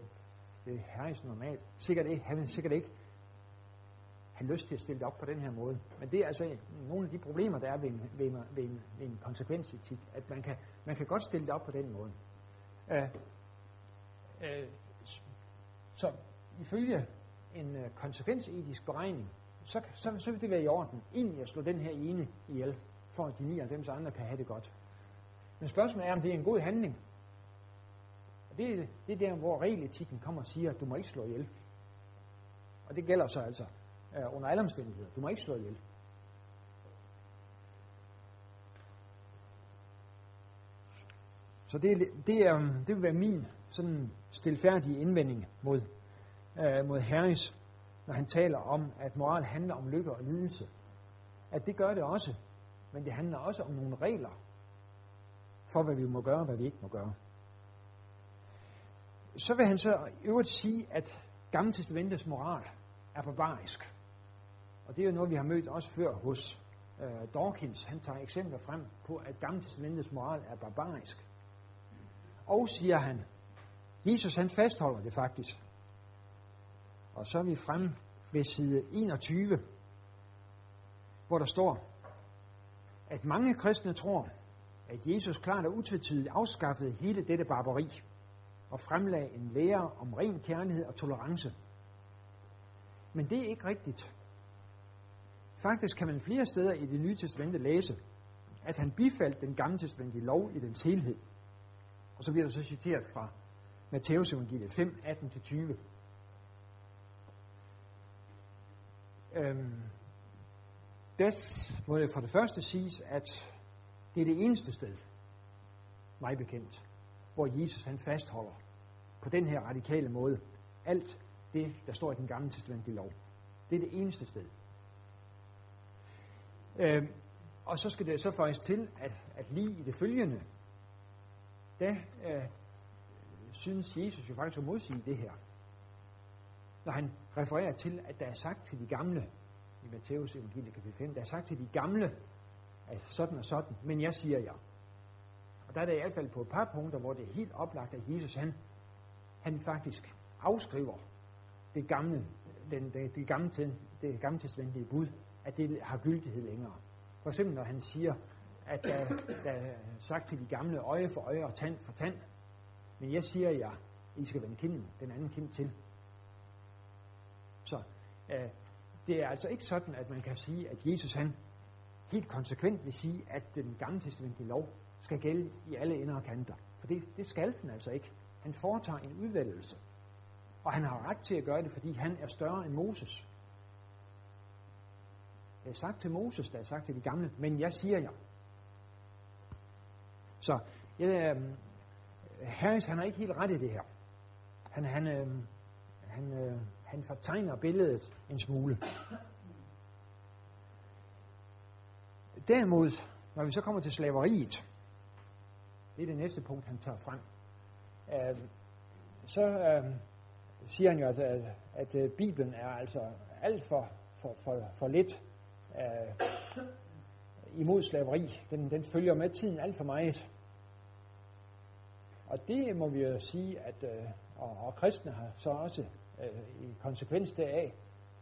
det er herres normalt. Sikkert ikke, han vil sikkert ikke have lyst til at stille det op på den her måde. Men det er altså nogle af de problemer, der er ved en, ved en, ved en, ved en konsekvensetik, at man kan, man kan godt stille det op på den måde. Uh, uh, så ifølge en uh, konsekvensetisk beregning, så, så, så vil det være i orden, egentlig at slå den her ene ihjel, for at de 99 andre kan have det godt. Men spørgsmålet er, om det er en god handling. Og det, det er der, hvor regeletikken kommer og siger, at du må ikke slå ihjel. Og det gælder så altså øh, under alle omstændigheder. Du må ikke slå ihjel. Så det, det, er, øhm, det vil være min sådan stilfærdige indvending mod, øh, mod Harris, når han taler om, at moral handler om lykke og lidelse. At det gør det også, men det handler også om nogle regler, for, hvad vi må gøre og hvad vi ikke må gøre. Så vil han så i øvrigt sige, at Gamle Testamentets moral er barbarisk. Og det er jo noget, vi har mødt også før hos øh, Dawkins. Han tager eksempler frem på, at gammeltestamentets moral er barbarisk. Og siger han, Jesus han fastholder det faktisk. Og så er vi frem ved side 21, hvor der står, at mange kristne tror, at Jesus klart og utvetydigt afskaffede hele dette barbari og fremlagde en lære om ren kærlighed og tolerance. Men det er ikke rigtigt. Faktisk kan man flere steder i det nye testamente læse, at han bifaldt den gamle testamentlige lov i dens helhed. Og så bliver der så citeret fra Matteus evangeliet 5, 18-20. Øhm, det må det for det første siges, at Det er det eneste sted, mig bekendt, hvor Jesus han fastholder på den her radikale måde alt det, der står i den gamle testamentlige lov. Det er det eneste sted. Øhm, og så skal det så faktisk til, at, at lige i det følgende, da øh, synes Jesus jo faktisk at modsige det her. Når han refererer til, at der er sagt til de gamle, i Matteus evangelie kapitel 5, der er sagt til de gamle, at sådan og sådan, men jeg siger jer. Og der er det i hvert fald på et par punkter, hvor det er helt oplagt, at Jesus han, han faktisk afskriver det gamle, den, det, det, gamle, det gamle testamentlige bud, at det har gyldighed længere. For eksempel når han siger, at der, der er sagt til de gamle øje for øje og tand for tand, men jeg siger jer, I skal vende kinden, den anden kind til. Så øh, det er altså ikke sådan, at man kan sige, at Jesus han helt konsekvent vil sige, at den gamle testamentlige lov skal gælde i alle indre kanter. For det, det skal den altså ikke. Han foretager en udvælgelse. Og han har ret til at gøre det, fordi han er større end Moses. Det er sagt til Moses, der er sagt til de gamle, men jeg siger jer. Så jeg, øh, Harris, han har ikke helt ret i det her. Han, han, øh, han, øh, han fortegner billedet en smule. Derimod, når vi så kommer til slaveriet, det er det næste punkt, han tager frem, øh, så øh, siger han jo, at, at, at øh, Bibelen er altså alt for, for, for, for lidt øh, imod slaveri. Den, den følger med tiden alt for meget. Og det må vi jo sige, at øh, og, og kristne har så også øh, i konsekvens deraf,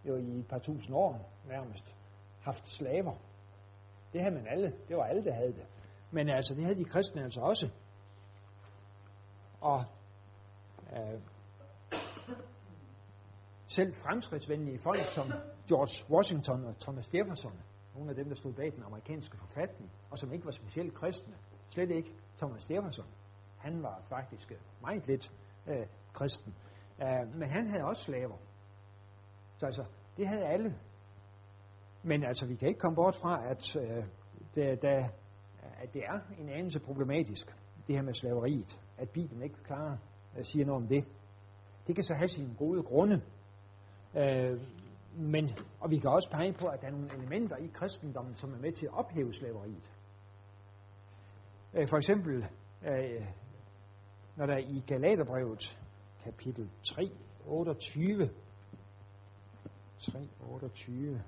jo i et par tusind år nærmest, haft slaver. Det havde man alle. Det var alle, der havde det. Men altså, det havde de kristne altså også. Og øh, selv fremskridtsvenlige folk som George Washington og Thomas Jefferson, nogle af dem, der stod bag den amerikanske forfatning, og som ikke var specielt kristne, slet ikke Thomas Jefferson. Han var faktisk øh, meget lidt øh, kristen. øh, men han havde også slaver. Så altså, det havde alle. Men altså, vi kan ikke komme bort fra, at, øh, det, da, at det er en anelse problematisk, det her med slaveriet. At Bibelen ikke klarer uh, siger noget om det. Det kan så have sine gode grunde. Øh, men, og vi kan også pege på, at der er nogle elementer i kristendommen, som er med til at ophæve slaveriet. Øh, for eksempel, øh, når der i Galaterbrevet kapitel 3, 28. 3, 28.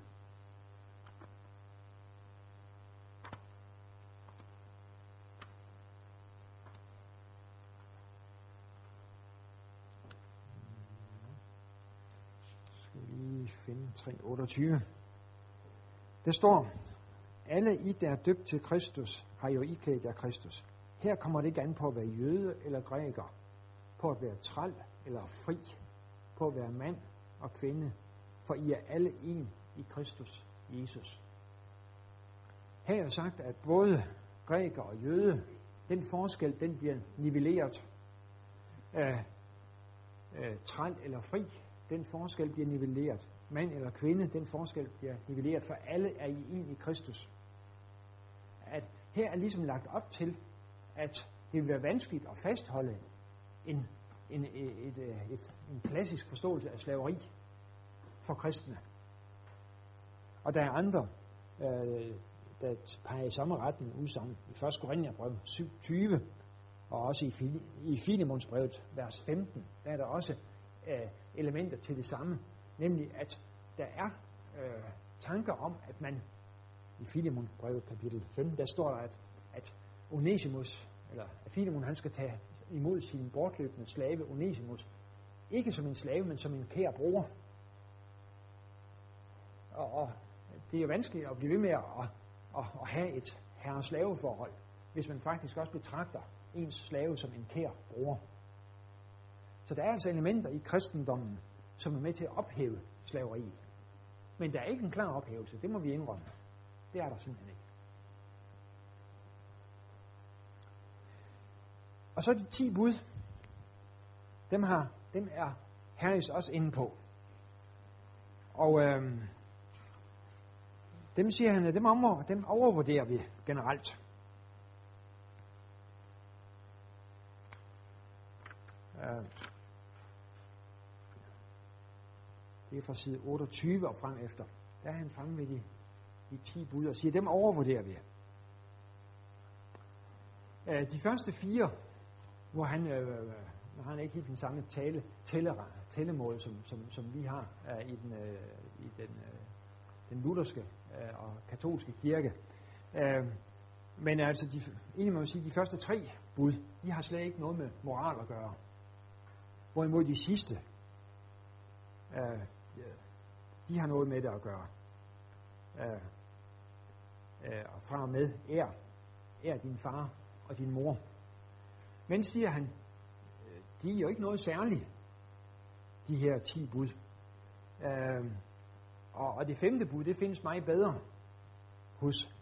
Skal lige finde 3.28. Der står, alle I, der er døbt til Kristus, har jo iklædt jer Kristus. Her kommer det ikke an på at være jøde eller græker, på at være træl eller fri, på at være mand og kvinde, for I er alle en i Kristus Jesus. Her er sagt, at både græker og jøde, den forskel, den bliver nivelleret. Af, øh, træl eller fri, den forskel bliver nivelleret. Mand eller kvinde, den forskel bliver nivelleret, for alle er I en i Kristus. At her er ligesom lagt op til, at det vil være vanskeligt at fastholde en, en, et, et, et, en klassisk forståelse af slaveri for kristne. Og der er andre, øh, der peger i samme retning udsagn. I 1. Korintherbrev 7.20, og også i, i Filemonsbrevet, vers 15, der er der også øh, elementer til det samme. Nemlig, at der er øh, tanker om, at man i Filemonsbrevet kapitel 15, der står der, at, at Onesimus, eller at Filemon, han skal tage imod sin bortløbende slave Onesimus. Ikke som en slave, men som en kær bror. Og, og det er jo vanskeligt at blive ved med at, at, at have et herre-slaveforhold, hvis man faktisk også betragter ens slave som en kær bror. Så der er altså elementer i kristendommen, som er med til at ophæve slaveriet. Men der er ikke en klar ophævelse, det må vi indrømme. Det er der simpelthen ikke. Og så de ti bud, dem, har, dem er Herres også inde på. Og øhm, dem siger han, at dem, om, dem overvurderer vi generelt. Øh. Det er fra side 28 og frem efter. Der er han fremme ved de, de 10 bud og siger, dem overvurderer vi. Øh, de første fire, hvor han, øh, øh han ikke helt den samme tale, tælle, tællemåde, som, som, som vi har øh, i den, øh, i den, øh, den lutherske øh, og katolske kirke. Øh, men altså, de, egentlig må man sige, de første tre bud, de har slet ikke noget med moral at gøre. Hvorimod de sidste, øh, de har noget med det at gøre. Øh, øh, fra og med er, er din far og din mor. Men siger han, øh, de er jo ikke noget særligt, de her ti bud. Øh, og, og det femte bud, det findes meget bedre hos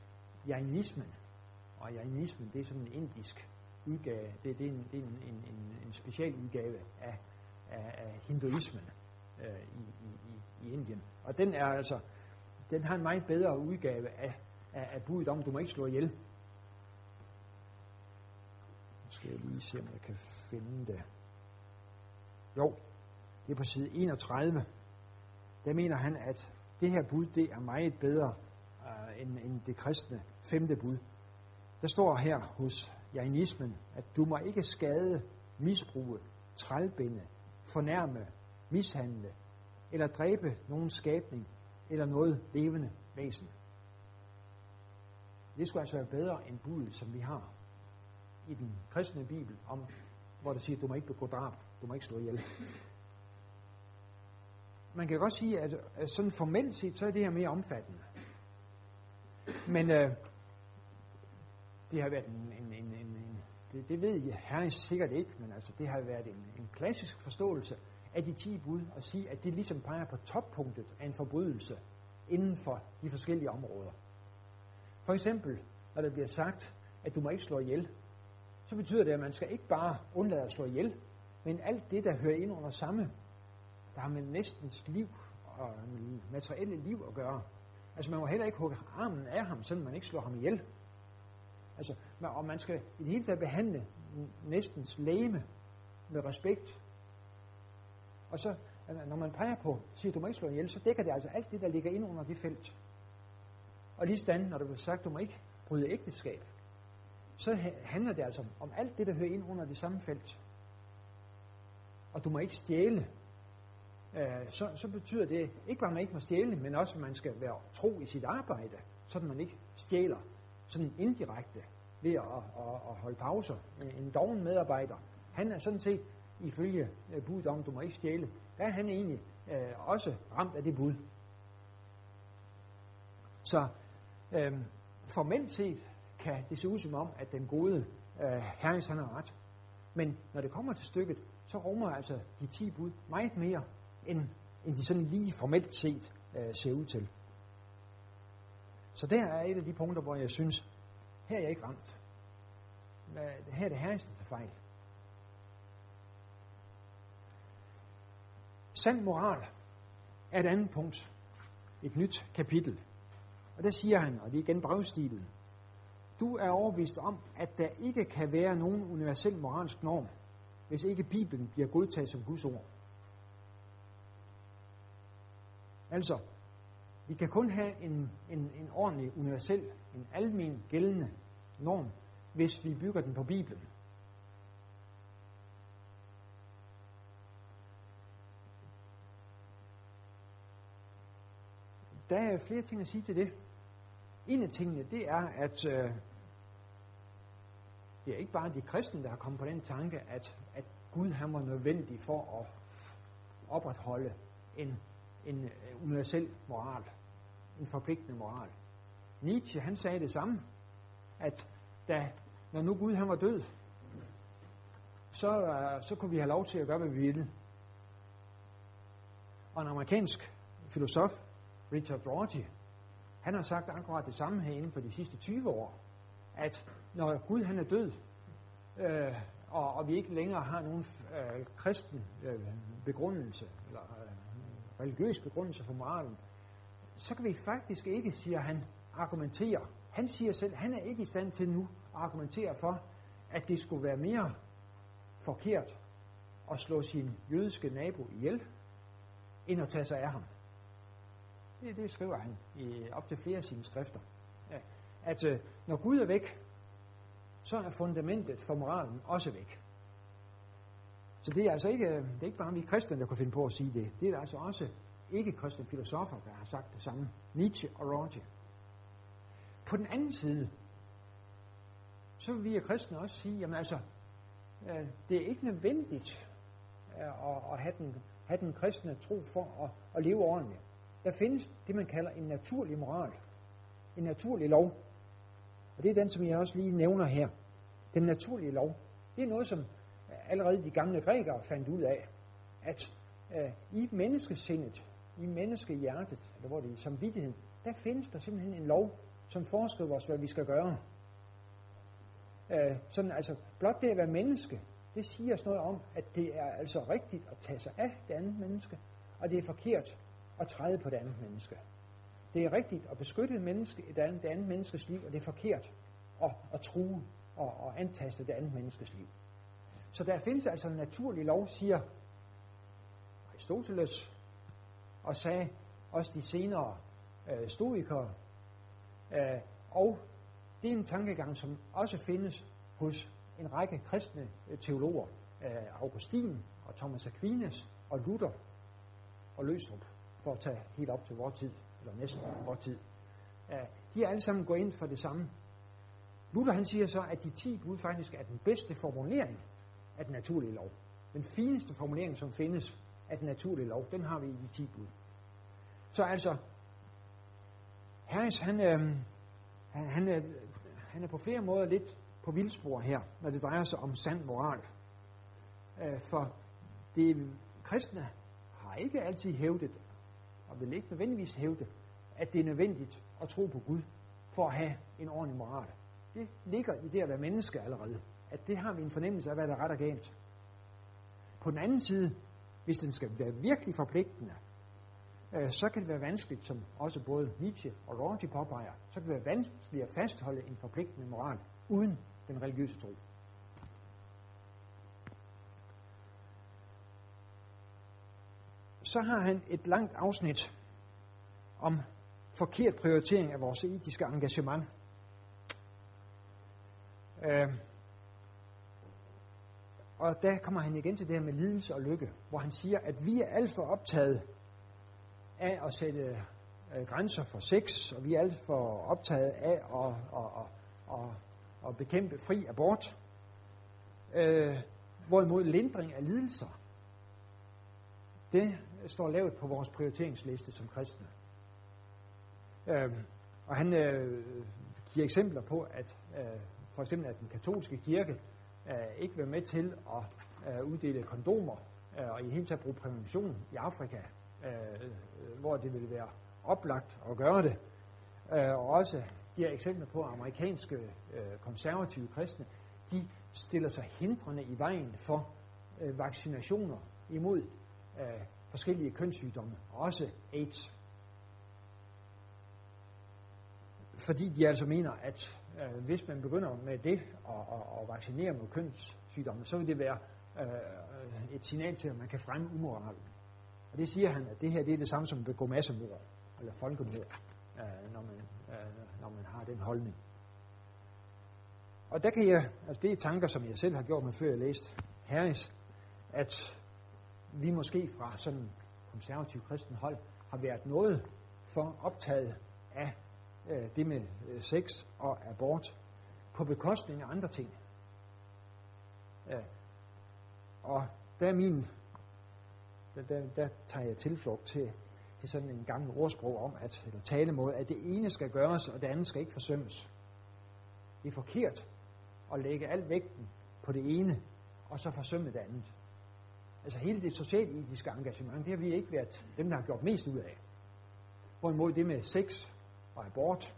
jainismen. Og jainismen, det er sådan en indisk udgave, det, det er en, det er en, en, en, en special udgave af, af, af hinduismen øh, i, i, i, Indien. Og den er altså, den har en meget bedre udgave af, af, af budet om, du må ikke slå ihjel. Nu skal jeg lige se, om jeg kan finde det. Jo, det er på side 31. Der mener han, at det her bud, det er meget bedre uh, end, end det kristne femte bud. Der står her hos jainismen, at du må ikke skade, misbruge, trælbinde, fornærme, mishandle eller dræbe nogen skabning eller noget levende væsen. Det skulle altså være bedre end budet, som vi har i den kristne bibel, om, hvor der siger, du må ikke begå drab, du må ikke slå ihjel. Man kan godt sige, at, at sådan formelt set, så er det her mere omfattende. Men øh, det har været en, en, en, en, en det, det ved jeg herren sikkert ikke, men altså det har været en, en klassisk forståelse af de 10 bud, at sige, at det ligesom peger på toppunktet af en forbrydelse inden for de forskellige områder. For eksempel, når der bliver sagt, at du må ikke slå ihjel, så betyder det, at man skal ikke bare undlade at slå ihjel, men alt det, der hører ind under samme, der har med næstens liv og materielle liv at gøre. Altså man må heller ikke hugge armen af ham, så man ikke slår ham ihjel. Altså, og man skal i det hele taget behandle næstens læme med respekt. Og så, øh, når man peger på, siger du må ikke slå ihjel, så dækker det altså alt det, der ligger ind under det felt. Og lige stand, når der bliver sagt, du må ikke bryde ægteskab, så handler det altså om alt det, der hører ind under det samme felt. Og du må ikke stjæle. Øh, så, så betyder det ikke bare, at man ikke må stjæle, men også, at man skal være tro i sit arbejde, så man ikke stjæler sådan indirekte ved at, at, at holde pauser. En doven medarbejder, han er sådan set ifølge øh, budet om, du må ikke stjæle, der er han egentlig øh, også ramt af det bud. Så øh, formelt set kan det se ud som om, at den gode øh, herrens han har ret. Men når det kommer til stykket, så rummer altså de 10 bud meget mere, end, end de sådan lige formelt set øh, ser ud til. Så der er et af de punkter, hvor jeg synes, her er jeg ikke ramt. Her er det herreste til fejl. Sand moral er et andet punkt. Et nyt kapitel. Og der siger han, og det er igen brevstilen, du er overbevist om, at der ikke kan være nogen universel moralsk norm, hvis ikke Bibelen bliver godtaget som Guds ord. Altså, vi kan kun have en, en, en ordentlig, universel, en almen gældende norm, hvis vi bygger den på Bibelen. Der er flere ting at sige til det. En af tingene, det er, at øh, det er ikke bare de kristne, der har kommet på den tanke, at, at Gud han var nødvendig for at opretholde en, en øh, universel moral, en forpligtende moral. Nietzsche, han sagde det samme, at da, når nu Gud han var død, så, øh, så kunne vi have lov til at gøre, hvad vi ville. Og en amerikansk filosof, Richard Rorty, han har sagt akkurat det samme her inden for de sidste 20 år, at når Gud han er død, øh, og, og vi ikke længere har nogen øh, kristen øh, begrundelse, eller øh, religiøs begrundelse for moralen, så kan vi faktisk ikke, siger han, argumentere. Han siger selv, han er ikke i stand til nu at argumentere for, at det skulle være mere forkert at slå sin jødiske nabo ihjel, end at tage sig af ham. Det, det skriver han i op til flere af sine skrifter. Ja, at øh, når Gud er væk, så er fundamentet for moralen også væk. Så det er altså ikke, øh, det er ikke bare vi kristne, der kan finde på at sige det. Det er altså også ikke-kristne filosofer, der har sagt det samme. Nietzsche og Roger. På den anden side, så vil vi kristne også sige, jamen altså, øh, det er ikke nødvendigt øh, at, at have, den, have den kristne tro for at, at leve ordentligt. Der findes det, man kalder en naturlig moral. En naturlig lov. Og det er den, som jeg også lige nævner her. Den naturlige lov. Det er noget, som allerede de gamle grækere fandt ud af, at øh, i menneskesindet, i menneskehjertet, eller hvor det er i samvittigheden, der findes der simpelthen en lov, som foreskriver os, hvad vi skal gøre. Øh, sådan altså, blot det at være menneske, det siger os noget om, at det er altså rigtigt at tage sig af det andet menneske, og det er forkert at træde på det andet menneske. Det er rigtigt at beskytte et menneske, et andet, det andet menneskes liv, og det er forkert at, at true og, og antaste det andet menneskes liv. Så der findes altså en naturlig lov, siger Aristoteles, og sagde også de senere øh, stoikere. Øh, og det er en tankegang, som også findes hos en række kristne øh, teologer. Øh, Augustin og Thomas Aquinas og Luther og Løstrup, for at tage helt op til vores tid, eller næsten vores tid. De er alle sammen gået ind for det samme. Luther han siger så, at de 10 bud faktisk er den bedste formulering af den naturlige lov. Den fineste formulering, som findes af den naturlige lov, den har vi i de 10 bud. Så altså, Harris, han, øh, han, han, er, han er på flere måder lidt på vildspor her, når det drejer sig om sand moral. Øh, for det kristne har ikke altid hævdet, og vil ikke nødvendigvis hævde, at det er nødvendigt at tro på Gud for at have en ordentlig moral. Det ligger i det at være menneske allerede at det har vi en fornemmelse af, hvad der er ret og galt. På den anden side, hvis den skal være virkelig forpligtende, øh, så kan det være vanskeligt, som også både Nietzsche og Rorty påpeger, så kan det være vanskeligt at fastholde en forpligtende moral uden den religiøse tro. Så har han et langt afsnit om forkert prioritering af vores etiske engagement. Øh, og der kommer han igen til det her med lidelse og lykke, hvor han siger, at vi er alt for optaget af at sætte øh, grænser for sex, og vi er alt for optaget af at, at, at, at, at bekæmpe fri abort, øh, hvorimod lindring af lidelser, det står lavet på vores prioriteringsliste som kristne. Øh, og han øh, giver eksempler på, at øh, for eksempel at den katolske kirke øh, ikke vil med til at øh, uddele kondomer øh, og i hele taget bruge prævention i Afrika, øh, hvor det vil være oplagt at gøre det. Øh, og også giver eksempler på, at amerikanske øh, konservative kristne, de stiller sig hindrende i vejen for øh, vaccinationer imod øh, forskellige kønssygdomme, også AIDS. Fordi de altså mener, at øh, hvis man begynder med det og, og, og vaccinere mod kønssygdomme, så vil det være øh, et signal til, at man kan fremme umoralen. Og det siger han, at det her det er det samme som at begå massemord, eller folkemord, øh, når, man, øh, når man har den holdning. Og der kan jeg, altså det er tanker, som jeg selv har gjort mig, før jeg læste Harris, at vi måske fra sådan konservativ kristen hold har været noget for optaget af øh, det med øh, sex og abort på bekostning af andre ting. Ja. Og der er min, der, der, der tager jeg tilflugt til, til sådan en gammel ordsprog om, at, eller talemåde, at det ene skal gøres, og det andet skal ikke forsømmes. Det er forkert at lægge al vægten på det ene, og så forsømme det andet. Altså hele det socialetiske engagement, det har vi ikke været dem, der har gjort mest ud af. Hvorimod det med sex og abort,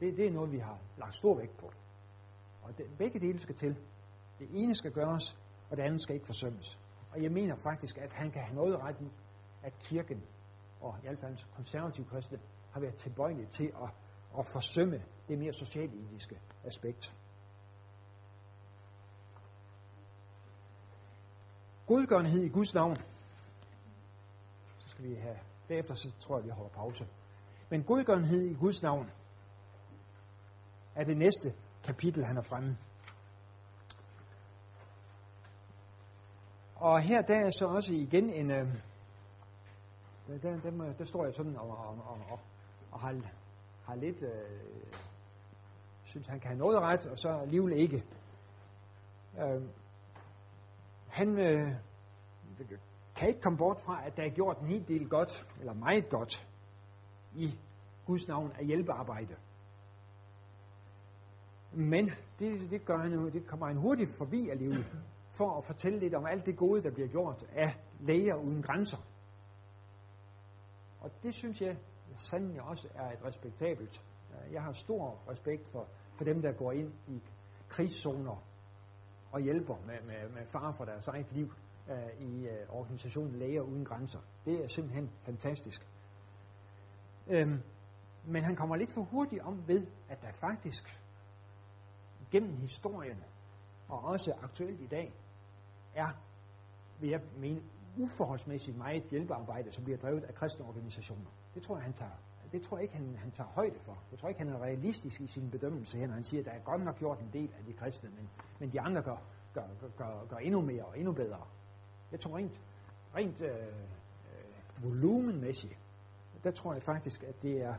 det, det er noget, vi har lagt stor vægt på. Og det, begge dele skal til. Det ene skal gøres, og det andet skal ikke forsømmes. Og jeg mener faktisk, at han kan have noget ret i, at kirken, og i hvert fald konservative kristne, har været tilbøjelige til at, at forsømme det mere socialetiske aspekt. Godgørenhed i Guds navn. Så skal vi have, derefter så tror jeg, vi holder pause. Men godgørenhed i Guds navn er det næste kapitel, han er fremme. Og her der er så også igen en, øh, der, der, der, der står jeg sådan og, og, og, og, og har, har lidt, øh, synes han kan have noget ret, og så alligevel ikke. Øh, han øh, kan ikke komme bort fra, at der er gjort en hel del godt, eller meget godt, i Guds navn af hjælpearbejde. Men det, det, gør han, det kommer han hurtigt forbi alligevel, for at fortælle lidt om alt det gode, der bliver gjort af læger uden grænser. Og det synes jeg sandelig også er et respektabelt. Jeg har stor respekt for, for dem, der går ind i krigszoner og hjælper med, med, med far for deres eget liv øh, i øh, organisationen Læger Uden Grænser. Det er simpelthen fantastisk. Øhm, men han kommer lidt for hurtigt om ved, at der faktisk gennem historien, og også aktuelt i dag, er, vil jeg mene, uforholdsmæssigt meget hjælpearbejde, som bliver drevet af kristne organisationer. Det tror jeg, han tager, det tror jeg ikke, han, han tager højde for. Jeg tror ikke, han er realistisk i sin bedømmelse her, når han siger, at der er godt nok gjort en del af de kristne, men, men de andre gør, gør, gør, gør, endnu mere og endnu bedre. Jeg tror rent, rent øh, øh, volumenmæssigt, der tror jeg faktisk, at det er,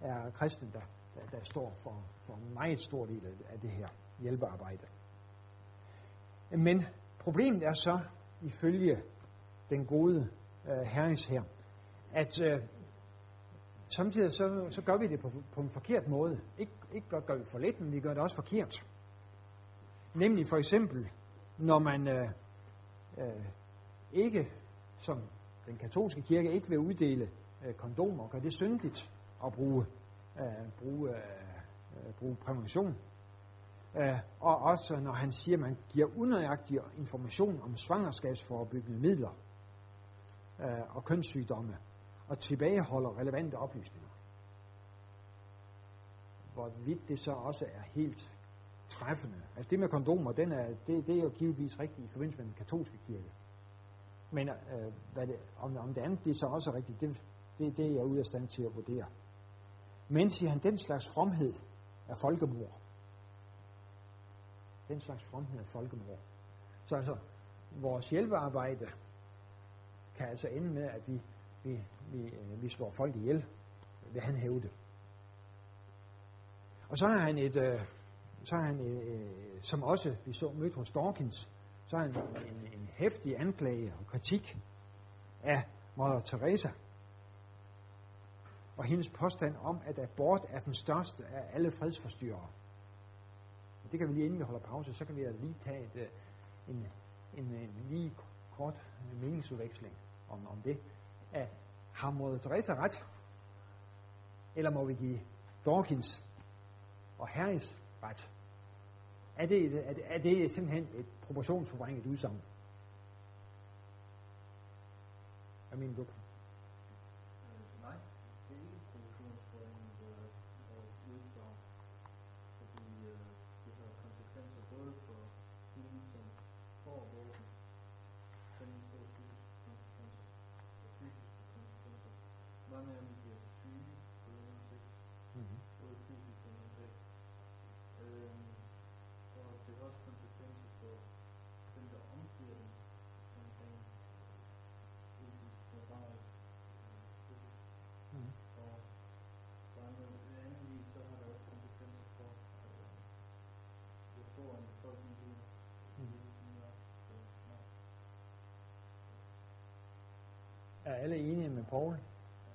er kristne, der, der, der står for, for en meget stor del af- det her hjælpearbejde. Men problemet er så, ifølge den gode øh, herres her, at øh, samtidig så, så gør vi det på, på en forkert måde. Ik, ikke blot gør vi for lidt, men vi gør det også forkert. Nemlig for eksempel, når man øh, øh, ikke, som den katolske kirke, ikke vil uddele øh, kondomer, gør det syndigt at bruge, øh, bruge, øh, øh, bruge prævention. Øh, og også når han siger, at man giver unøjagtig information om svangerskabsforebyggende midler øh, og kønssygdomme, og tilbageholder relevante oplysninger. Hvorvidt det så også er helt træffende. Altså det med kondomer, den er, det, det er jo givetvis rigtigt i forbindelse med den katolske kirke. Men øh, hvad det, om, om det andet det er så også rigtigt, det, det, det er jeg ude af stand til at vurdere. Men siger han, den slags fromhed er folkemord. Den slags fromhed er folkemord. Så altså, vores hjælpearbejde kan altså ende med, at vi, vi, vi, øh, vi slår folk ihjel, vil han hævde. Og så har han et, øh, så har han, øh, øh, som også vi så mødt hos Dawkins, så har han en, en hæftig anklage og kritik af Mother Teresa og hendes påstand om, at abort er den største af alle fredsforstyrrere. Det kan vi lige inden vi holder pause, så kan vi lige tage et, øh, en, en, en lige kort meningsudveksling om, om det. Er, har Teresa ret? Eller må vi give Dawkins og Harris ret? Er det, er det, er det simpelthen et proportionsforvrænget udsagn? Hvad mener du? Alle enige med Paul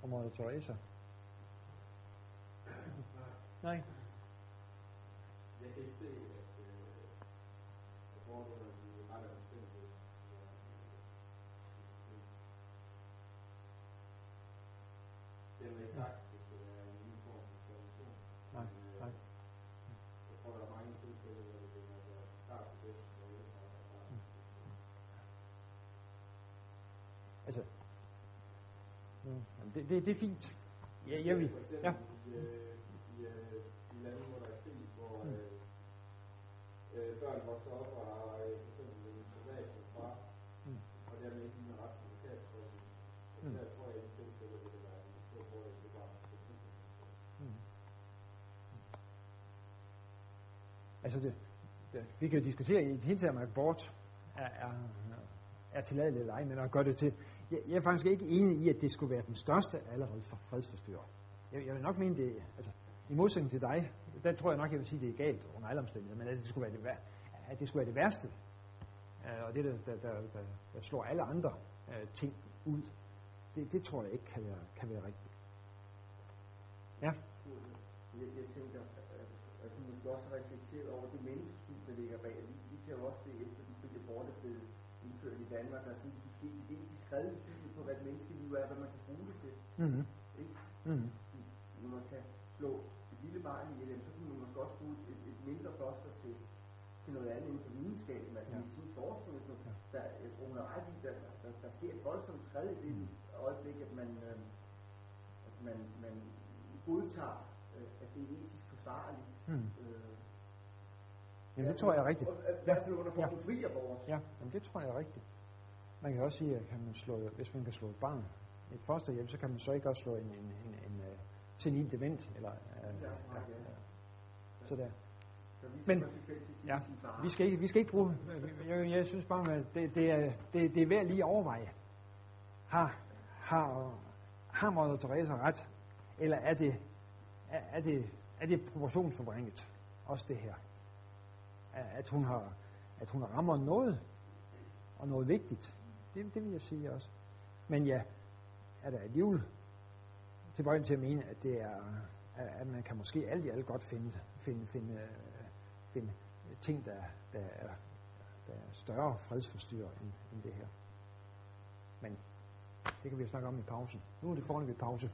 og Mother Teresa? Nej. Jamen, det, det, det er fint. Ja, jeg vil. Ja. børn vokser op og har for eksempel en soldat som far, og dermed ikke en ret advokat for. Og der tror jeg, at det tilfælde vil være en stor fordel, det bare Altså, det, det, vi kan jo diskutere i det hele taget, om abort er, er, er tilladeligt eller ej, men at gøre det til jeg, jeg er faktisk ikke enig i, at det skulle være den største allerede for fredsforstyrrer. Jeg, jeg vil nok mene det, altså, i modsætning til dig, der tror jeg nok, jeg vil sige, at det er galt under alle omstændigheder, men at det skulle være det, vær- at det, skulle være det værste, øh, og det, der, der, der, der, der slår alle andre øh, ting ud, det, det tror jeg ikke kan være, kan være rigtigt. Ja, Jeg, jeg tænker, at, at du måske også har reflekteret over det menneskesyn, der ligger bag. Vi, vi kan jo også se, efter de frie abort er blevet indført i Danmark, der er sådan måske genetisk skrevet syn på, hvad et menneskeliv er, hvad man kan bruge det til. mm-hmm. Ikke? Mm-hmm. Når man kan slå et lille barn ihjel, jamen, så kan man måske også bruge et, et mindre foster til, til noget andet inden for videnskaben, altså Ja. ja. medicinsk forskning. Så Ja. der, jeg tror, hun har ret i, der, der, der sker et voldsomt skred i det øjeblik, at man, øh, at man, man godtager, øh, at det er etisk forsvarligt. Mm. Øh, Jamen, det tror jeg er rigtigt. I hvert fald under Ja. fri abort. Ja, jamen, det tror jeg er rigtigt. Man kan også sige, at kan man slå, hvis man kan slå et barn, et fosterhjem, så kan man så ikke også slå en, en, en, en uh, senil dement, eller uh, Ja, ja, ja, ja. så der. Men- Ja, vi skal ikke, vi skal ikke bruge, jeg, jeg synes bare, at det, det, er, det, det er værd lige at overveje. Har, har, har Mother Teresa ret, eller er det, er, er det, er det proportionsforbringet, også det her? At hun har, at hun rammer noget, og noget vigtigt. Det, det vil jeg sige også. Men ja, er der alligevel tilbøjelig til at mene, at det er, at man kan måske alt i alt godt finde, finde, finde, finde ting, der, der, er, der er større fredsforstyrrer end, end det her. Men det kan vi jo snakke om i pausen. Nu er det foreløbig pause.